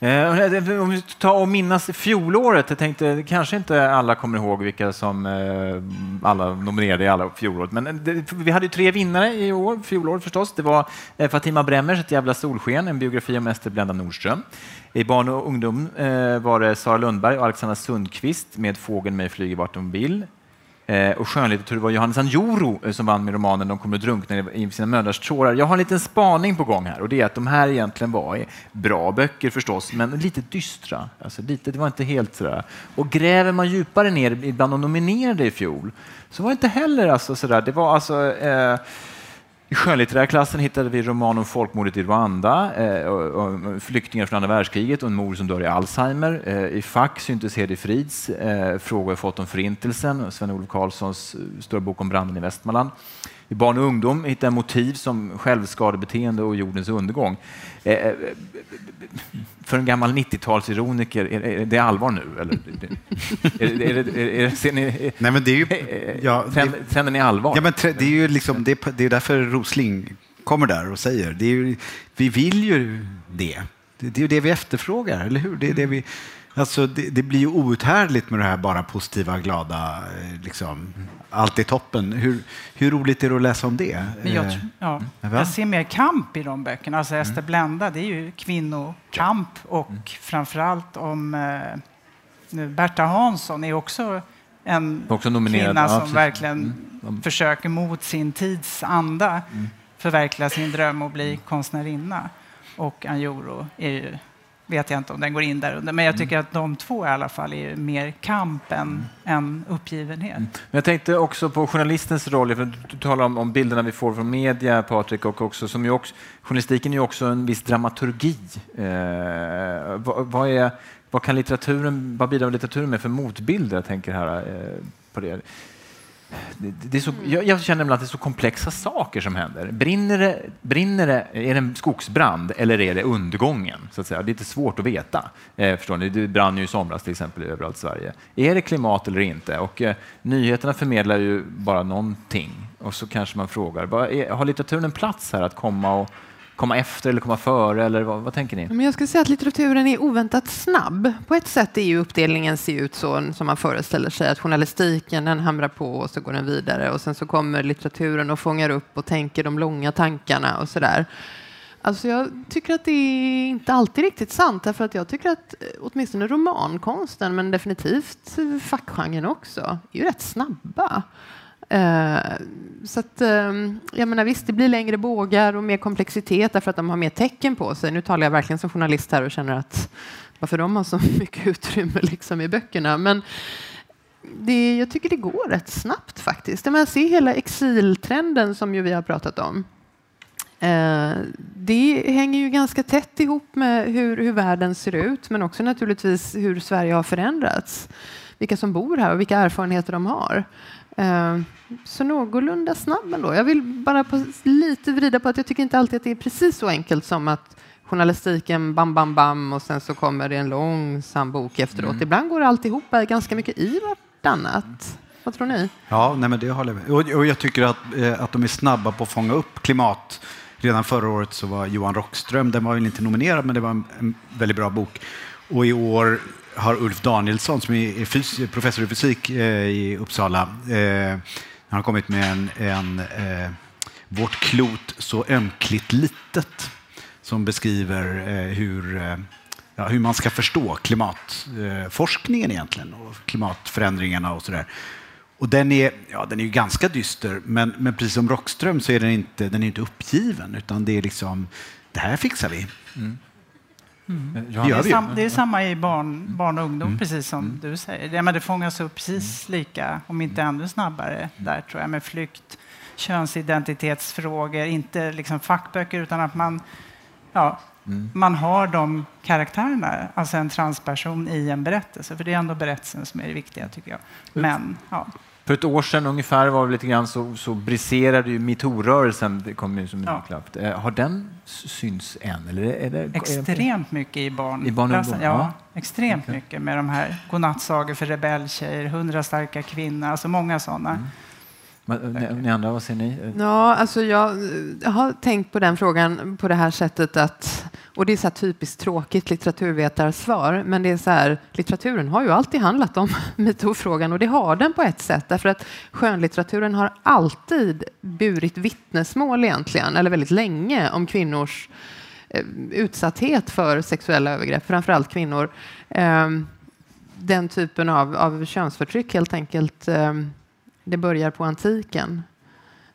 Eh, om vi tar och minnas fjolåret, jag tänkte kanske inte alla kommer ihåg vilka som eh, alla nominerade i alla fjolåret, men det, vi hade ju tre vinnare i år, fjolåret förstås. Det var eh, Fatima Bremmers Ett jävla solsken, en biografi om Ester Blenda Nordström. I barn och ungdom eh, var det Sara Lundberg och Alexandra Sundqvist med Fågeln mig flyger vart de vill. Eh, och skönlitteratur var Johannes Anjoro eh, som vann med romanen De kommer att drunkna i sina mödrars tårar. Jag har en liten spaning på gång här och det är att de här egentligen var bra böcker förstås, men lite dystra. Alltså lite, det var inte helt sådär. Och gräver man djupare ner bland de nominerade i fjol så var det inte heller alltså sådär. Det var alltså eh, i skönlitterära klassen hittade vi roman om folkmordet i Rwanda, eh, och, flyktingar från andra världskriget och en mor som dör i Alzheimer. Eh, I fack syntes Hedi Frids eh, Frågor jag fått om Förintelsen, Sven-Olof Karlssons eh, stora bok om branden i Västmanland. I barn och ungdom hittade jag motiv som självskadebeteende och jordens undergång. Eh, eh, för en gammal 90-talsironiker, är, är det allvar nu? Eller? är, är, är, ser ni, Nej, men det är ju, ja, sänder, sänder ni allvar? Ja, men det är ju liksom, det, det är därför Rosling kommer där och säger det är ju, vi vill ju det. Det är ju det vi efterfrågar, eller hur? Det är det vi, Alltså, det, det, blir ju outhärdligt med det här bara positiva, glada, eh, liksom, allt är toppen. Hur, hur roligt är det att läsa om det? Men jag, eh, ja, jag ser mer kamp i de böckerna. Alltså Ester mm. Blenda, det är ju kvinnokamp och mm. framförallt om eh, nu, Berta Hansson är också en också kvinna som ja, verkligen mm. försöker mot sin tids anda mm. förverkliga sin dröm och bli konstnärinna. Och Anjoro är ju vet jag inte om den går in där under. Men jag mm. tycker mm. att de två i alla fall är mer kamp än, mm. än uppgivenhet. Mm. Men jag tänkte också på journalistens roll. För du talar om, om bilderna vi får från media, Patrik, och också, som ju också, journalistiken är ju också en viss dramaturgi. Eh, vad, vad, är, vad, kan litteraturen, vad bidrar litteraturen med för motbilder? Jag tänker här eh, på det. Det, är så, jag, jag känner att det är så komplexa saker som händer. Brinner det, brinner det, är det en skogsbrand eller är det undergången? Så att säga. Det är lite svårt att veta. Eh, förstår ni? Det brann ju i somras till exempel överallt i Sverige. Är det klimat eller inte? Och, eh, nyheterna förmedlar ju bara någonting. Och så kanske man frågar, är, har litteraturen en plats här att komma och komma efter eller komma före? Eller vad, vad, tänker ni? Men jag skulle säga att litteraturen är oväntat snabb. På ett sätt är ju uppdelningen ser ut så som man föreställer sig att journalistiken den hamrar på och så går den vidare och sen så kommer litteraturen och fångar upp och tänker de långa tankarna och så där. Alltså jag tycker att det är inte alltid riktigt sant därför att jag tycker att eh, åtminstone romankonsten men definitivt fackgenren också är ju rätt snabba. Uh, så att, uh, jag menar, visst, det blir längre bågar och mer komplexitet därför att de har mer tecken på sig. Nu talar jag verkligen som journalist här och känner att varför de har så mycket utrymme liksom i böckerna. Men det, jag tycker det går rätt snabbt faktiskt. Man ser hela exiltrenden som ju vi har pratat om. Eh, det hänger ju ganska tätt ihop med hur, hur världen ser ut, men också naturligtvis hur Sverige har förändrats. Vilka som bor här och vilka erfarenheter de har. Eh, så någorlunda snabb ändå. Jag vill bara lite vrida på att jag tycker inte alltid att det är precis så enkelt som att journalistiken bam, bam, bam och sen så kommer det en långsam bok efteråt. Mm. Ibland går alltihopa ganska mycket i vartannat. Vad tror ni? Ja, nej, men det håller jag med. Och, och jag tycker att, eh, att de är snabba på att fånga upp klimat. Redan förra året så var Johan Rockström, den var väl inte nominerad, men det var en, en väldigt bra bok. Och i år har Ulf Danielsson, som är fys- professor i fysik eh, i Uppsala, eh, han har kommit med en, en eh, Vårt klot så ömkligt litet som beskriver eh, hur, eh, ja, hur man ska förstå klimatforskningen egentligen och klimatförändringarna och sådär. Och den är, ja, den är ju ganska dyster, men, men precis som Rockström så är den inte, den är inte uppgiven, utan det är liksom, det här fixar vi. Mm. Mm. Det, är sam, det är samma i barn, barn och ungdom, mm. precis som mm. du säger. Det, men det fångas upp precis mm. lika, om inte ännu snabbare, där tror jag, med flykt, könsidentitetsfrågor, inte liksom fackböcker, utan att man ja, mm. man har de karaktärerna, alltså en transperson i en berättelse. För det är ändå berättelsen som är det viktiga, tycker jag. Men, ja. För ett år sedan ungefär var det lite grann så, så briserade ju metoo-rörelsen. Det kom ju som ja. Eh, har den syns än? Eller är det, extremt mycket i barn. I barn ja, ja, extremt okay. mycket med de här godnattsagor för rebelltjejer, hundra starka kvinnor, alltså många sådana. Mm. Ni andra, vad säger ni? Ja, alltså jag, jag, har tänkt på den frågan på det här sättet att, och det är så typiskt tråkigt litteraturvetarsvar, men det är så här, litteraturen har ju alltid handlat om metoo-frågan och det har den på ett sätt, därför att skönlitteraturen har alltid burit vittnesmål egentligen, eller väldigt länge, om kvinnors eh, utsatthet för sexuella övergrepp, framförallt kvinnor. Ehm, den typen av, av könsförtryck helt enkelt ehm, det börjar på antiken.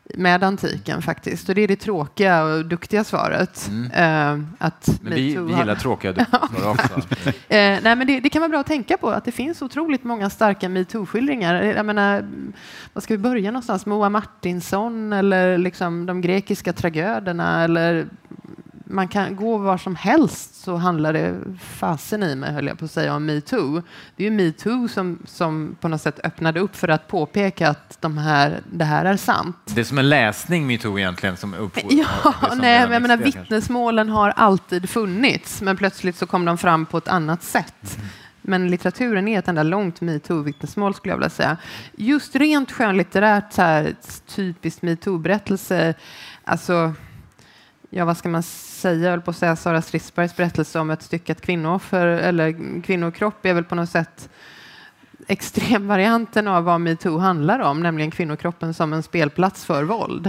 Med antiken faktiskt. Och det är det tråkiga och duktiga svaret. Mm. Uh, att men vi, vi gillar tråkiga och duktiga svar också. uh, nej, men det, det, kan vara bra att tänka på att det finns otroligt många starka metoo-skildringar. Jag menar, vad ska vi börja någonstans? Moa Martinsson eller liksom de grekiska tragöderna eller man kan gå var som helst så handlar det fasen i mig, höll jag på att säga, om metoo. Det är ju metoo som, som på något sätt öppnade upp för att påpeka att de här, det här är sant. Det är som en läsning, metoo egentligen? Som upp, ja, nej, men jag menar, vittnesmålen har alltid funnits, men plötsligt så kom de fram på ett annat sätt. Mm. Men litteraturen är ett enda långt metoo-vittnesmål skulle jag vilja säga. Just rent skönlitterärt, så här, typiskt metoo-berättelse, alltså ja, vad ska man säga, jag höll på att säga Sara Stridsbergs berättelse om ett styckat kvinnooffer eller kvinnokropp är väl på något sätt extremvarianten av vad metoo handlar om, nämligen kvinnokroppen som en spelplats för våld.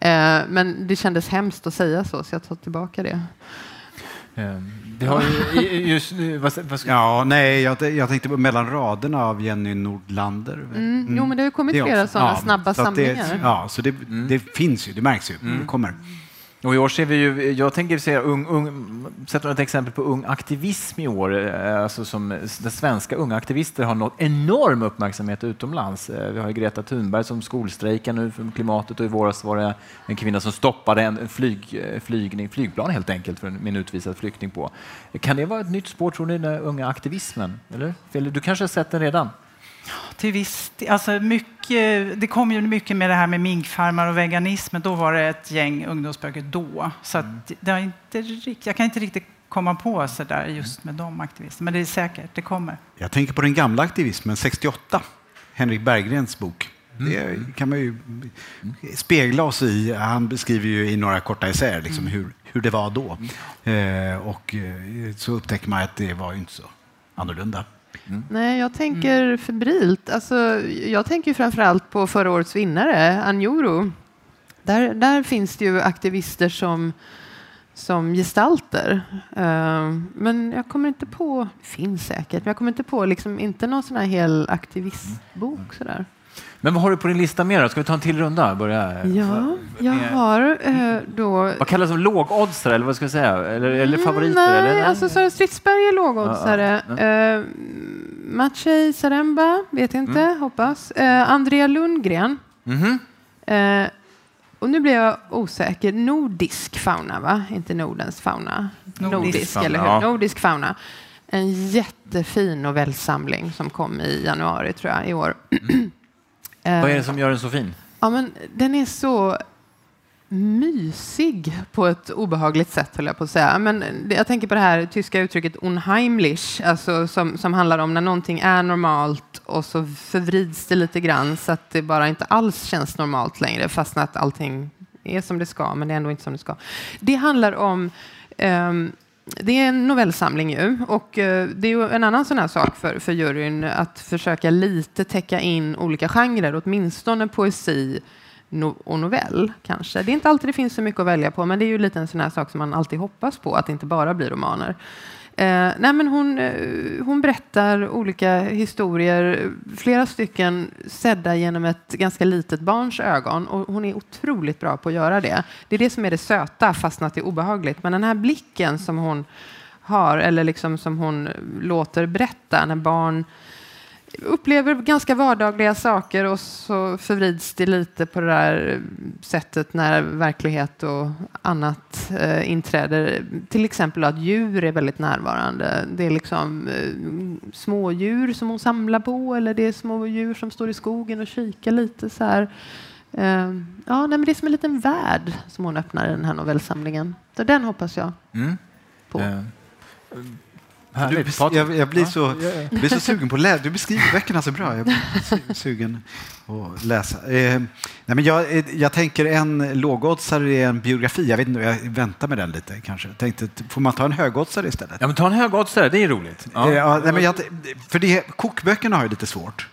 Eh, men det kändes hemskt att säga så, så jag tar tillbaka det. Det har ju just vad, vad ska... Ja, nej, jag, jag tänkte på Mellan raderna av Jenny Nordlander. Mm. Jo, men det har ju kommit flera sådana ja, snabba så samlingar. Det, ja, så det, mm. det, finns ju, det märks ju. Mm. Det kommer. Och i år ser vi ju, jag tänker säga ung, ung, sätta ett exempel på ung aktivism i år. Eh, alltså som, där svenska unga aktivister har nått enorm uppmärksamhet utomlands. Eh, vi har Greta Thunberg som skolstrejkar nu för klimatet och i våras var det en kvinna som stoppade en flyg, eh, flygning, flygplan helt enkelt för en, en utvisad flykting på. Kan det vara ett nytt spår tror ni, den unga aktivismen? Eller? Du kanske har sett den redan? Till viss alltså mycket, Det kom ju mycket med det här med minkfarmar och veganism. Då var det ett gäng ungdomsböcker då. Så mm. det har inte rikt, jag kan inte riktigt komma på så där just med de aktivisterna. Men det är säkert, det kommer. Jag tänker på den gamla aktivismen, 68. Henrik Berggrens bok. Mm. Det kan man ju spegla oss i. Han beskriver ju i några korta essäer liksom mm. hur, hur det var då. Mm. Eh, och eh, så upptäcker man att det var inte så annorlunda. Mm. Nej, jag tänker mm. febrilt. Alltså, jag tänker framförallt på förra årets vinnare, Anjuro. Där, där finns det ju aktivister som, som gestalter. Uh, men jag kommer inte på, finns säkert, men jag kommer inte på liksom, inte någon sån här hel aktivistbok. Mm. Sådär. Men vad har du på din lista mer? Ska vi ta en till runda? Börja? Ja, jag har eh, då... Vad kallas det? Lågoddsare, eller vad ska jag säga? Eller, eller mm, favoriter? Nej, eller? alltså Sara Stridsberg är lågoddsare. Ja, ja. Eh, Maciej Zaremba, vet inte, mm. hoppas. Eh, Andrea Lundgren. Mm -hmm. och nu blir jag osäker, nordisk fauna, va? Inte Nordens fauna. Nordisk fauna, eller hur? ja. Nordisk fauna. En jättefin novellsamling som kom i januari, tror jag, i år. Eh, Vad är det som gör den så fin? Ja, men den är så mysig på ett obehagligt sätt, höll jag på att säga. Men jag tänker på det här tyska uttrycket unheimlich, alltså som, som handlar om när någonting är normalt och så förvrids det lite grann så att det bara inte alls känns normalt längre, fastän att allting är som det ska, men det är ändå inte som det ska. Det handlar om um, det är en novellsamling ju och eh, det är ju en annan sån här sak för, för juryn att försöka lite täcka in olika genrer, åtminstone poesi no och novell kanske. Det är inte alltid det finns så mycket att välja på, men det är ju lite en sån här sak som man alltid hoppas på, att det inte bara blir romaner. Eh, nej men hon, eh, hon berättar olika historier, flera stycken sedda genom ett ganska litet barns ögon och hon är otroligt bra på att göra det. Det är det som är det söta, fastän att det är obehagligt. Men den här blicken som hon har, eller liksom som hon låter berätta när barn upplever ganska vardagliga saker och så förvrids det lite på det där sättet när verklighet och annat eh, inträder. Till exempel att djur är väldigt närvarande. Det är liksom eh, små djur som hon samlar på eller det är små djur som står i skogen och kikar lite så här. Eh, ja, nej, men det är som en liten värld som hon öppnar i den här novellsamlingen. Så den hoppas jag Mm. på. Eh, Du, jag, jag, blir så, jag blir så sugen på att läsa. Du beskriver böckerna så bra. Jag blir su- sugen att läsa. Eh, nej men jag, eh, jag tänker en lågoddsare är en biografi. Jag vet inte, jag väntar med den lite kanske. Jag tänkte, får man ta en högoddsare istället? Ja, men ta en högoddsare, det är roligt. Ja. Ja, nej, men jag, för det, kokböckerna har ju lite svårt.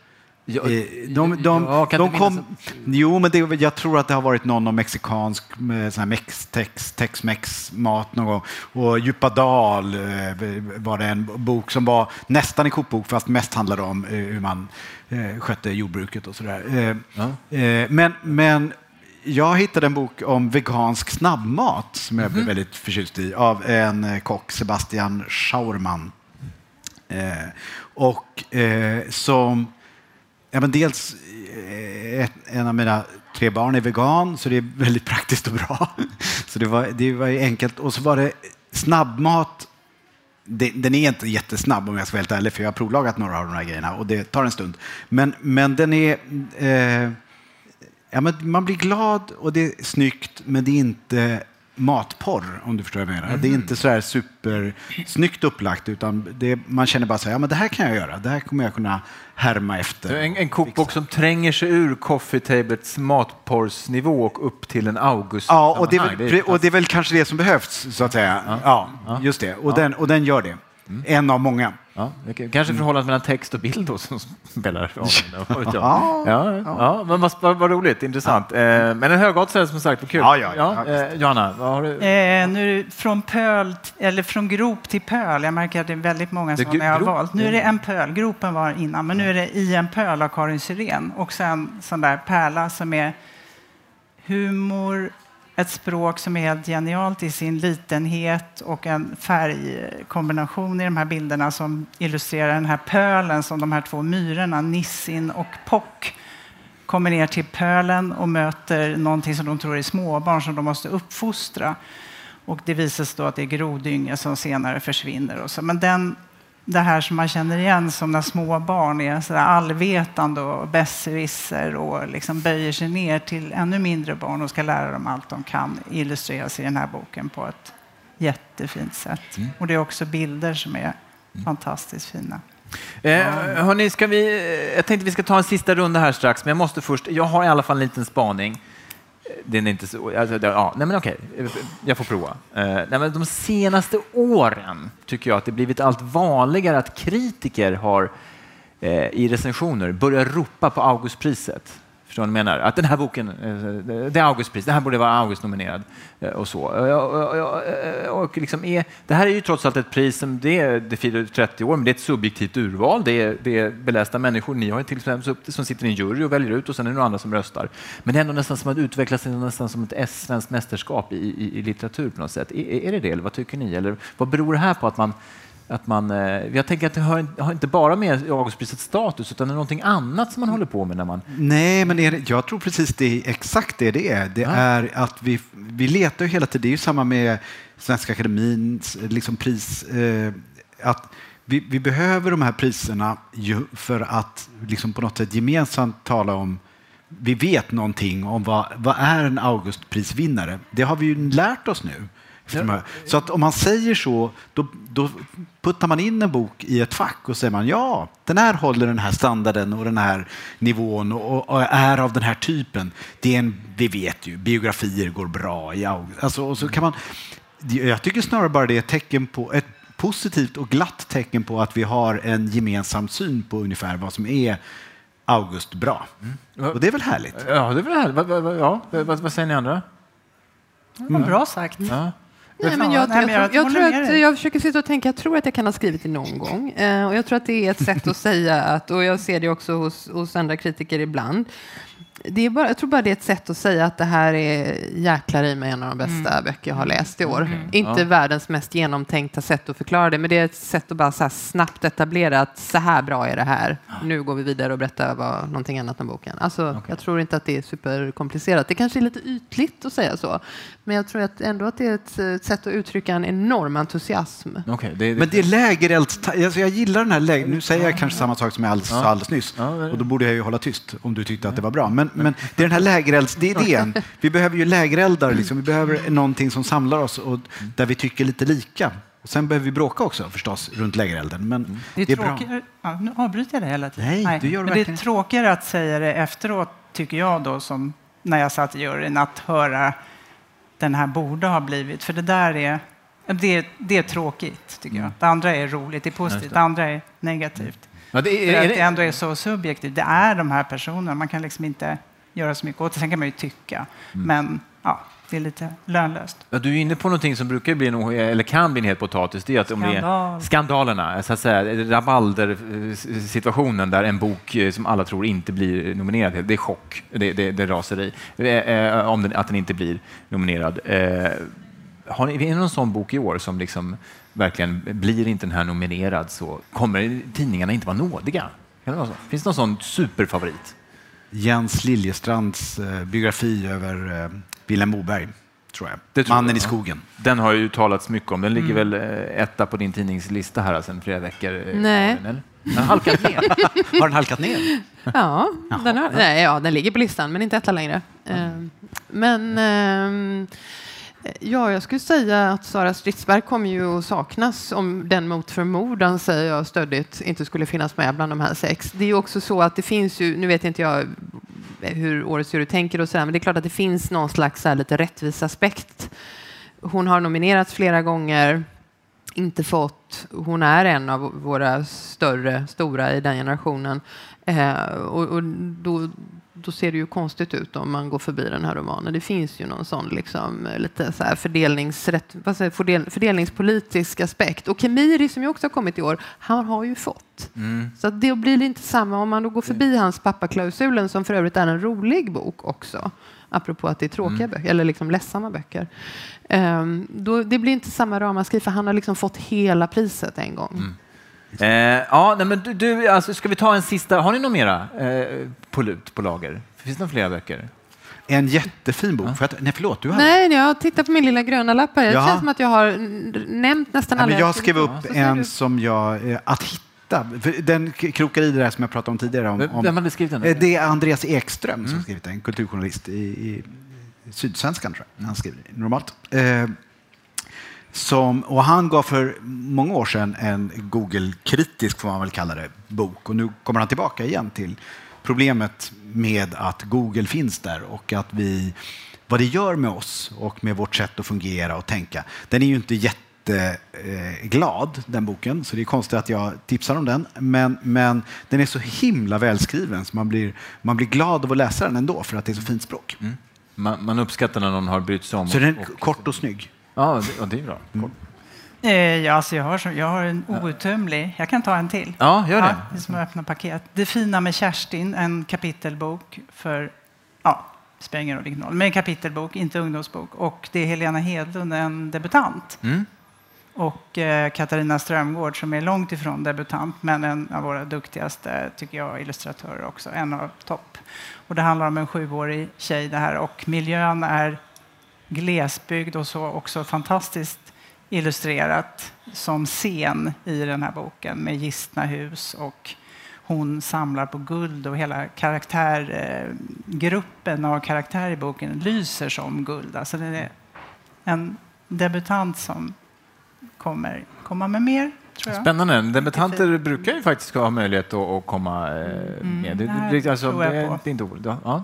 Ja, Eh, De, de, ja, de kom, jo, men det, jag tror att det har varit någon om mexikansk med sån här mex, tex, tex-mex mat någon gång. Och Djupa dal eh, var det en bok som var nästan en kokbok fast mest handlade om eh, hur man eh, skötte jordbruket och sådär. Eh, Ja. eh, men, men jag hittade en bok om vegansk snabbmat som jag Mhm. blev väldigt förtjust i av en eh, kock, Sebastian Schauerman. Eh, och eh, som, ja men dels eh, en av mina tre barn är vegan så det är väldigt praktiskt och bra. Så det var, det var ju enkelt. Och så var det snabbmat. Den är inte jättesnabb om jag ska vara helt ärlig för jag har provlagat några av de här grejerna och det tar en stund. Men, men den är eh, Ja, men man blir glad och det är snyggt, men det är inte matporr, om du förstår vad jag menar. Det är inte så här supersnyggt upplagt, utan det, man känner bara så här, ja, men det här kan jag göra, det här kommer jag kunna härma efter. En, en kokbok som tränger sig ur coffee tablets matporrsnivå och upp till en august Ja, och det, är väl, och det är väl kanske det som behövs, så att säga. Ja, just det. Och, den, och den gör det. En av många. Ja, kanske förhållandet mellan text och bild då som spelar roll. Jag. Ja. Ja, ja, men vad, vad, vad roligt, intressant. Eh, men en högoddsare som sagt, vad kul. Ja, ja, ja. eh, Johanna, vad har du? Eh, nu från pöl, eller från grop till pöl. Jag märker att det är väldigt många som jag har valt. Nu är det en pöl. Gropen var innan, men nu är det i en pöl av Karin Syrén. Och sen sån där pärla som är humor, ett språk som är helt genialt i sin litenhet och en färgkombination i de här bilderna som illustrerar den här pölen som de här två myrorna, Nissin och Pock, kommer ner till pölen och möter någonting som de tror är småbarn som de måste uppfostra. Och det visar sig då att det är grodynga som senare försvinner. Och så. Men den, det här som man känner igen som när små barn är så allvetande och besserwisser och liksom böjer sig ner till ännu mindre barn och ska lära dem allt de kan illustreras i den här boken på ett jättefint sätt. Och det är också bilder som är fantastiskt fina. Eh, hörni, ska vi, eh, jag tänkte vi ska ta en sista runda här strax, men jag måste först, jag har i alla fall en liten spaning. Den är inte så, alltså, det- ja, nej men okej, jag får prova. Eh, nej men de senaste åren tycker jag att det blivit allt vanligare att kritiker har eh, i recensioner börjat ropa på Augustpriset. Förstår ni vad jag menar? Att den här boken, eh, det är Augustpris, det här borde vara Augustnominerad eh, och så. Och, och, liksom är, det här är ju trots allt ett pris som det, det firar 30 år, men det är ett subjektivt urval. Det är, det är belästa människor. Ni har ju till exempel som sitter i en jury och väljer ut och sen är det några andra som röstar. Men det är ändå nästan som att utveckla sig nästan som ett svenskt mästerskap i, i, i litteratur på något sätt. Är, är det det, eller vad tycker ni? Eller vad beror det här på att man att man, eh, jag tänker att det har, har inte bara med Augustprisets status utan det är någonting annat som man håller på med när man... Nej, men det, jag tror precis det är exakt det det är. Det Ja. är att vi, vi letar ju hela tiden, det är ju samma med Svenska Akademins liksom pris, eh, att vi, vi behöver de här priserna för att liksom på något sätt gemensamt tala om vi vet någonting om vad, vad är en Augustprisvinnare. Det har vi ju lärt oss nu. Så att om man säger så, då, då puttar man in en bok i ett fack och säger man ja, den här håller den här standarden och den här nivån och, och är av den här typen. Det är en, vi vet ju, biografier går bra i August. Alltså, och så kan man, jag tycker snarare bara det är ett tecken på ett positivt och glatt tecken på att vi har en gemensam syn på ungefär vad som är August bra. Och det är väl härligt? Ja, det är väl härligt. Ja, vad, vad säger ni andra? Vad bra sagt. Ja. Nej, men jag, tror, jag, att, jag försöker sitta och tänka, jag tror att jag kan ha skrivit det någon gång. Eh, och jag tror att det är ett sätt att säga att, och jag ser det också hos, hos andra kritiker ibland. Det är bara, jag tror bara det är ett sätt att säga att det här är jäklar i mig en av de bästa böcker jag har läst i år. Inte Ja. världens mest genomtänkta sätt att förklara det, men det är ett sätt att bara så här snabbt etablera att så här bra är det här. Nu går vi vidare och berättar vad, någonting annat om boken. Alltså, Jag tror inte att det är superkomplicerat. Det kanske är lite ytligt att säga så, men jag tror att ändå att det är ett, eh, sätt att uttrycka en enorm entusiasm. Okej, det, Men det är lägerelds... Alltså jag gillar den här läger... Nu säger jag kanske samma sak som jag alldeles, alldeles nyss. Ja, det- Och då borde jag ju hålla tyst om du tyckte att det var bra. Men, men det är den här lägerelds... Det är idén. Vi behöver ju lägereldar. Liksom. Vi behöver någonting som samlar oss och där vi tycker lite lika. Och sen behöver vi bråka också förstås runt lägerelden. Men Det är, det är bra. tråkigare, ja, nu avbryter jag det hela tiden. Nej, du gör men det är tråkigare att säga det efteråt, tycker jag då, som när jag satt i juryn, att höra den här borde ha blivit. För det där är, det, det är tråkigt, tycker jag. Det andra är roligt, det är positivt. Det andra är negativt. Ja, det är, är, det det, ändå är så subjektivt. Det är de här personerna, man kan liksom inte göra så mycket åt det. Sen kan man ju tycka, men ja, det är lite lönlöst. Ja, du är inne på någonting som brukar bli en, eller kan bli en het potatis. Det är att om det är Skandal. skandalerna, så att säga, rabalder-situationen där en bok eh, som alla tror inte blir nominerad. Det är chock, det, det, det raseri, eh, eh, om den, att den inte blir nominerad. Eh, har ni, är det någon sån bok i år som liksom verkligen blir inte den här nominerad så kommer tidningarna inte vara nådiga? Kan det vara så? Finns det någon sån superfavorit? Jens Liljestrands eh, biografi över eh, Vilhelm Moberg, tror jag. Det tror Mannen jag, i skogen. Den har ju talats mycket om. Den ligger väl eh, etta på din tidningslista här sedan flera veckor? Nej. Eller? Den har halkat ner. Har den halkat ner? Ja, den, har, nej, ja, den ligger på listan, men inte etta längre. Eh, Men ehm, ja, jag skulle säga att Sara Stridsberg kommer ju att saknas om den mot förmodan, säger jag stöddigt, inte skulle finnas med bland de här sex. Det är ju också så att det finns ju, nu vet inte jag hur årets jury tänker och sådär, men det är klart att det finns någon slags här, lite rättvisaspekt. Hon har nominerats flera gånger, inte fått. Hon är en av våra större, stora i den generationen. Eh, och och då, då ser det ju konstigt ut om man går förbi den här romanen. Det finns ju någon sån liksom, lite så här fördelningsrätt, vad säger, fördel, fördelningspolitisk aspekt. Och Kemiri, som ju också har kommit i år, han har ju fått. Så att det blir inte samma om man då går förbi hans pappaklausulen, som för övrigt är en rolig bok också. Apropå att det är tråkiga böcker, eller liksom ledsamma böcker. Ehm, då, det blir inte samma ramaskri, för han har liksom fått hela priset en gång. Eh, ja, nej, men du, du, alltså, ska vi ta en sista? Har ni några mera eh, på lut på lager? Finns det några fler böcker? En jättefin bok. För att, nej, förlåt, du hade... Nej, jag tittar på min lilla gröna lapp här. Det känns som att jag har nämnt nästan Ja, alla. men jag skrev upp ser en du. som jag... Eh, att hitta. För den krokar i det där som jag pratade om tidigare. Om, om, vem hade skrivit den? Eh, Det är Andreas Ekström som skrivit den, kulturjournalist i, i Sydsvenskan, tror jag, han skriver normalt. Som, och han gav för många år sedan en Google-kritisk, får man väl kalla det, bok. Och nu kommer han tillbaka igen till problemet med att Google finns där och att vi, vad det gör med oss och med vårt sätt att fungera och tänka. Den är ju inte jätteglad, den boken, så det är konstigt att jag tipsar om den. Men, men den är så himla välskriven så man blir, man blir glad av att läsa den ändå för att det är så fint språk. Man, man uppskattar när någon har brytt sig om. Så den är och- kort och snygg. Ja, det, ja, det är bra. Kort. Eh, ja, alltså jag, har, så- jag har en outtömlig. Jag kan ta en till. Ja, gör det. Ja, det är som att öppna paket. Det fina med Kerstin, en kapitelbok för, ja, det spelar ingen roll vilken roll, men en kapitelbok, inte ungdomsbok. Och det är Helena Hedlund, en debutant. Mm. Och eh, Katarina Strömgård som är långt ifrån debutant men en av våra duktigaste tycker jag, illustratörer också, en av topp. Och det handlar om en sjuårig tjej det här och miljön är glesbygd och så också fantastiskt illustrerat som scen i den här boken med gistna hus och hon samlar på guld och hela karaktärgruppen av karaktärer i boken lyser som guld. Alltså det är en debutant som kommer komma med mer. Tror jag. Spännande. Debutanter brukar ju faktiskt ha möjlighet att, komma eh, Mm, med. Det, det alltså, det är inte oroligt. Ja.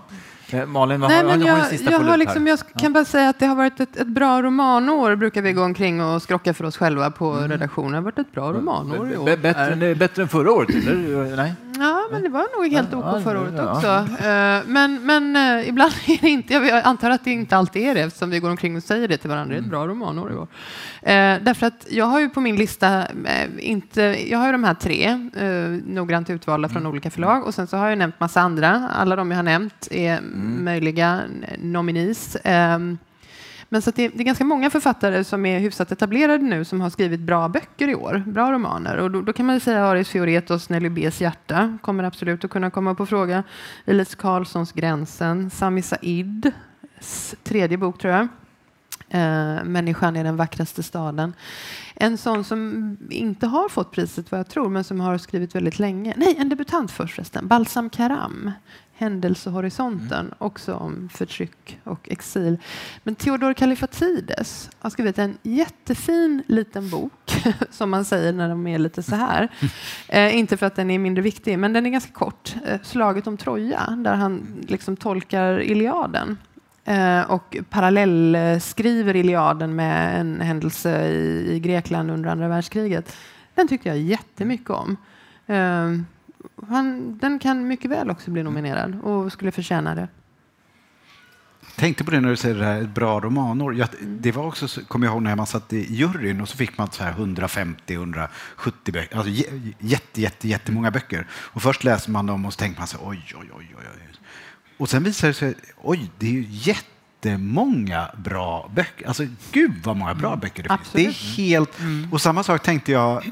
Eh, Malin, vad Nej, har, men har, har jag, sista jag, har liksom, jag kan bara säga att det har varit ett, ett bra romanår, brukar vi gå omkring och skrocka för oss själva på redaktionen. Det har varit ett bra romanår i Mm. B- år. bättre, än- bättre än förra året, eller? Nej? Ja, men det var nog helt Ja, OK förra året ja. också. Eh, Men, men eh, ibland är det inte, jag antar att det inte alltid är det eftersom vi går omkring och säger det till varandra. Det är ett bra romanår i år. Eh, Därför att jag har ju på min lista eh, inte, jag har ju de här tre eh, noggrant utvalda från olika förlag och sen så har jag nämnt massa andra. Alla de jag har nämnt är Mm. möjliga nominis. Ehm, men så att det, det är ganska många författare som är hyfsat etablerade nu som har skrivit bra böcker i år, bra romaner. Och då, då kan man ju säga Aris Fioretos Nelly B's hjärta kommer absolut att kunna komma på fråga. Elise Karlssons Gränsen, Sami Saids tredje bok tror jag. Eh, Människan är den vackraste staden. En sån som inte har fått priset vad jag tror, men som har skrivit väldigt länge. Nej, en debutant först förresten. Balsam Karam. Händelsehorisonten, också om förtryck och exil. Men Theodor Kalifatides har skrivit en jättefin liten bok, som man säger när de är lite så här. Eh, inte för att den är mindre viktig, men den är ganska kort. Eh, Slaget om Troja, där han liksom tolkar Iliaden eh, och parallellskriver Iliaden med en händelse i, i Grekland under andra världskriget. Den tyckte jag jättemycket om. Han, den kan mycket väl också bli nominerad och skulle förtjäna det. tänkte på det när du säger det här, ett bra romanår. Jag, det var också, så- kommer jag ihåg när man satt i juryn och så fick man så här 150-170 böcker, alltså jä- jätte, jätte, jättemånga böcker. Och först läser man dem och så tänker man så här, oj, oj, oj, oj. Och sen visar det sig, oj, det är ju jättemånga bra böcker. Alltså gud vad många bra böcker det finns. Det är helt, och samma sak tänkte jag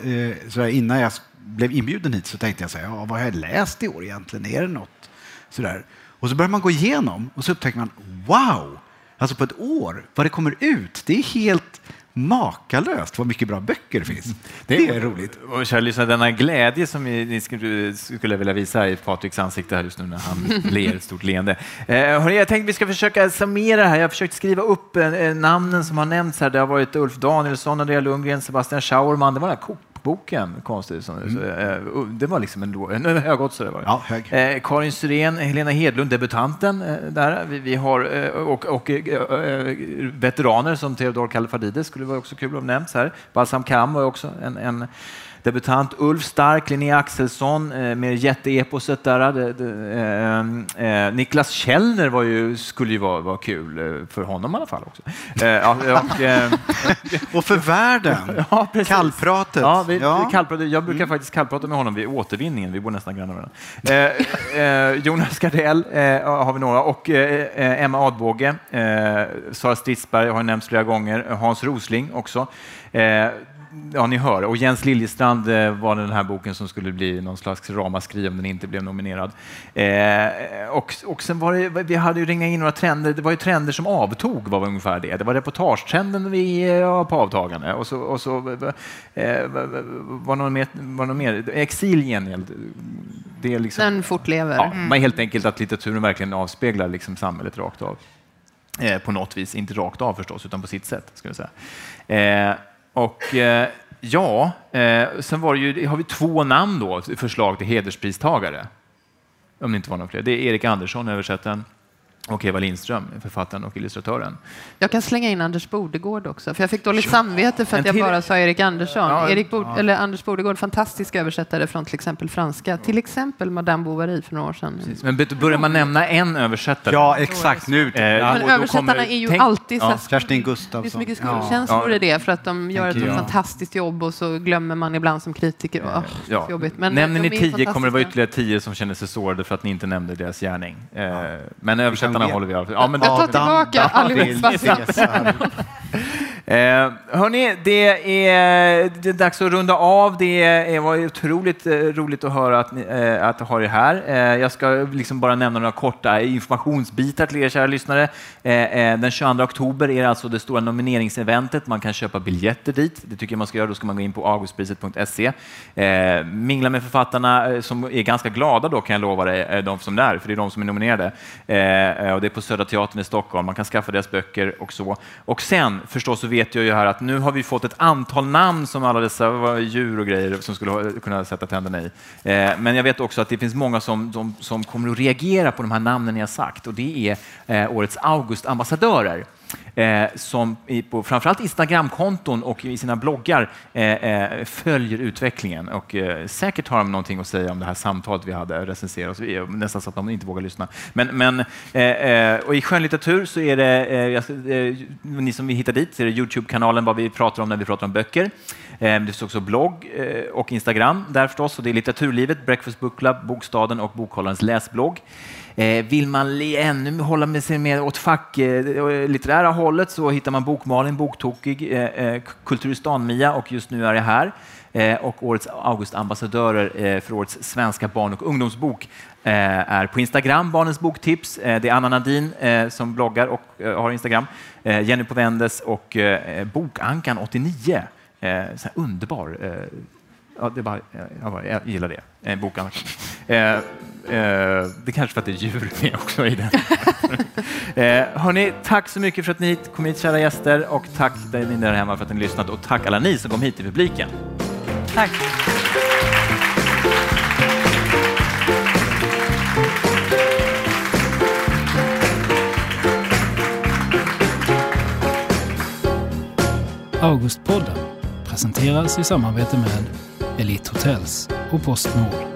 eh, innan jag blev inbjuden hit så tänkte jag så här, ja, vad har jag läst i år egentligen? Är det något sådär? Och så börjar man gå igenom och så upptäcker man, wow! Alltså på ett år, vad det kommer ut. Det är helt makalöst vad mycket bra böcker det finns. Det är roligt. Och lyssnare, denna glädje som ni skulle, vilja visa i Patriks ansikte här just nu när han ler ett stort leende. Eh, hörni, jag tänkte vi ska försöka summera här. Jag har försökt skriva upp eh, eh, namnen som har nämnts här. Det har varit Ulf Danielsson, Andrea Lundgren, Sebastian Schauerman. Det var här kokboken, konstigt. Som, så, eh, det var liksom en, en, högoddsare. Ja, hög. Eh, Karin Syrén, Helena Hedlund, debutanten eh, där. Vi, vi har, eh, och och eh, eh, veteraner som Theodor Kallifatides skulle vara också kul att nämnas här. Balsam Kam var också en, en debutant. Ulf Stark, Linnea Axelsson eh, med jätteeposet där. Eh, eh, Niklas Källner var ju, skulle ju vara, vara kul för honom i alla fall också. Och, för världen, Ja, precis. kallpratet. Ja, vi, Ja. vi kallpratar, jag brukar faktiskt kallprata med honom vid återvinningen. Vi bor nästan grannar varandra. Eh, eh, Jonas Gardell eh, har vi några och Emma Adbåge. Sara Stridsberg har nämnts flera gånger. Hans Rosling också. Eh, Ja, ni hör. Och Jens Liljestrand eh, var den här boken som skulle bli någon slags ramaskri om den inte blev nominerad. Eh, och, och sen var det, vi hade ju ringat in några trender. Det var ju trender som avtog, var ungefär det. Det var reportagetrenden vi ja, på avtagande. Och så, och så eh, var någon mer, var någon mer. Exil gengäld, det är liksom... Den fortlever. Ja, men helt enkelt att litteraturen verkligen avspeglar liksom samhället rakt av. Eh, på något vis, inte rakt av förstås, utan på sitt sätt. Ska jag säga. Och eh, ja, eh, sen var det ju, har vi två namn då, förslag till hederspristagare. Om det inte var någon fler. Det är Erik Andersson, översättaren, och Eva Lindström, författaren och illustratören. Jag kan slänga in Anders Bodegård också, för jag fick dåligt samvete för att jag bara sa Erik Andersson. Ja, Erik Bod eller Anders Bodegård, fantastisk översättare från till exempel franska. Till exempel Madame Bovary för några år sedan. Men bet- börjar man nämna en översättare Ja, exakt. Nu. Eh, Ja. Men översättarna kommer- är ju tänk- alltid så ja. här Kerstin Det är Gustafsson. så mycket Ja. skuldkänslor Ja. i det, för att de gör ett fantastiskt jobb och så glömmer man ibland som kritiker. Åh, Ja. jobbigt. Men Nämner de ni tio kommer det vara ytterligare tio som känner sig sårade för att ni inte nämnde deras gärning. Eh, Men översättarna ge- håller vi fall. Ja, men Jag tar tillbaka allihopa. Eh, hörni, det är, det är dags att runda av. Det var otroligt eh, roligt att höra att, ni, eh, att ha er här. Eh, jag ska liksom bara nämna några korta informationsbitar till er kära lyssnare. Eh, eh, den 22 oktober är det alltså det stora nomineringseventet. Man kan köpa biljetter dit. Det tycker jag man ska göra. Då ska man gå in på augustpriset.se. Eh, mingla med författarna eh, som är ganska glada då kan jag lova dig, eh, de som är för det är de som är nominerade. och det är på Södra Teatern i Stockholm. Man kan skaffa deras böcker och så. Och sen förstås så vet jag ju här att nu har vi fått ett antal namn som alla dessa djur och grejer som skulle kunna sätta tänderna i. Eh, men jag vet också att det finns många som, som, som, kommer att reagera på de här namnen ni har sagt och det är eh, årets Augustambassadörer eh, som på framförallt Instagramkonton och i sina bloggar eh, eh, följer utvecklingen. Och, eh, säkert har de någonting att säga om det här samtalet vi hade Recensera oss. Eh, nästan så att de inte vågar lyssna. Men, men eh, eh och I skönlitteratur så är det, eh, ni som vill hitta dit, så är det Youtube-kanalen vad vi pratar om när vi pratar om böcker. Det finns också blogg och Instagram där förstås. Och det är Litteraturlivet, Breakfast Book Club, Bokstaden och Bokhållarens läsblogg. Eh, vill man ännu hålla med sig mer åt facklitterära eh, eh hållet så hittar man Bokmalin, Boktokig, eh, eh Kulturistan-Mia och just nu är jag här. Eh, och årets Augustambassadörer för årets svenska barn och ungdomsbok är på Instagram, Barnens boktips. Det är Anna Nadin som bloggar och har Instagram. Jenny Povendes och Bokankan 89. Underbar Ja, det bara, jag, jag gillar det. Eh. Eh, det är kanske för att det är djur med också i den. eh, hörni, tack så mycket för att ni kom hit, kära gäster. Och tack ni där hemma för att ni lyssnat. Och tack alla ni som kom hit i publiken. Tack. Augustpodden presenteras i samarbete med Elite Hotels och Postnord.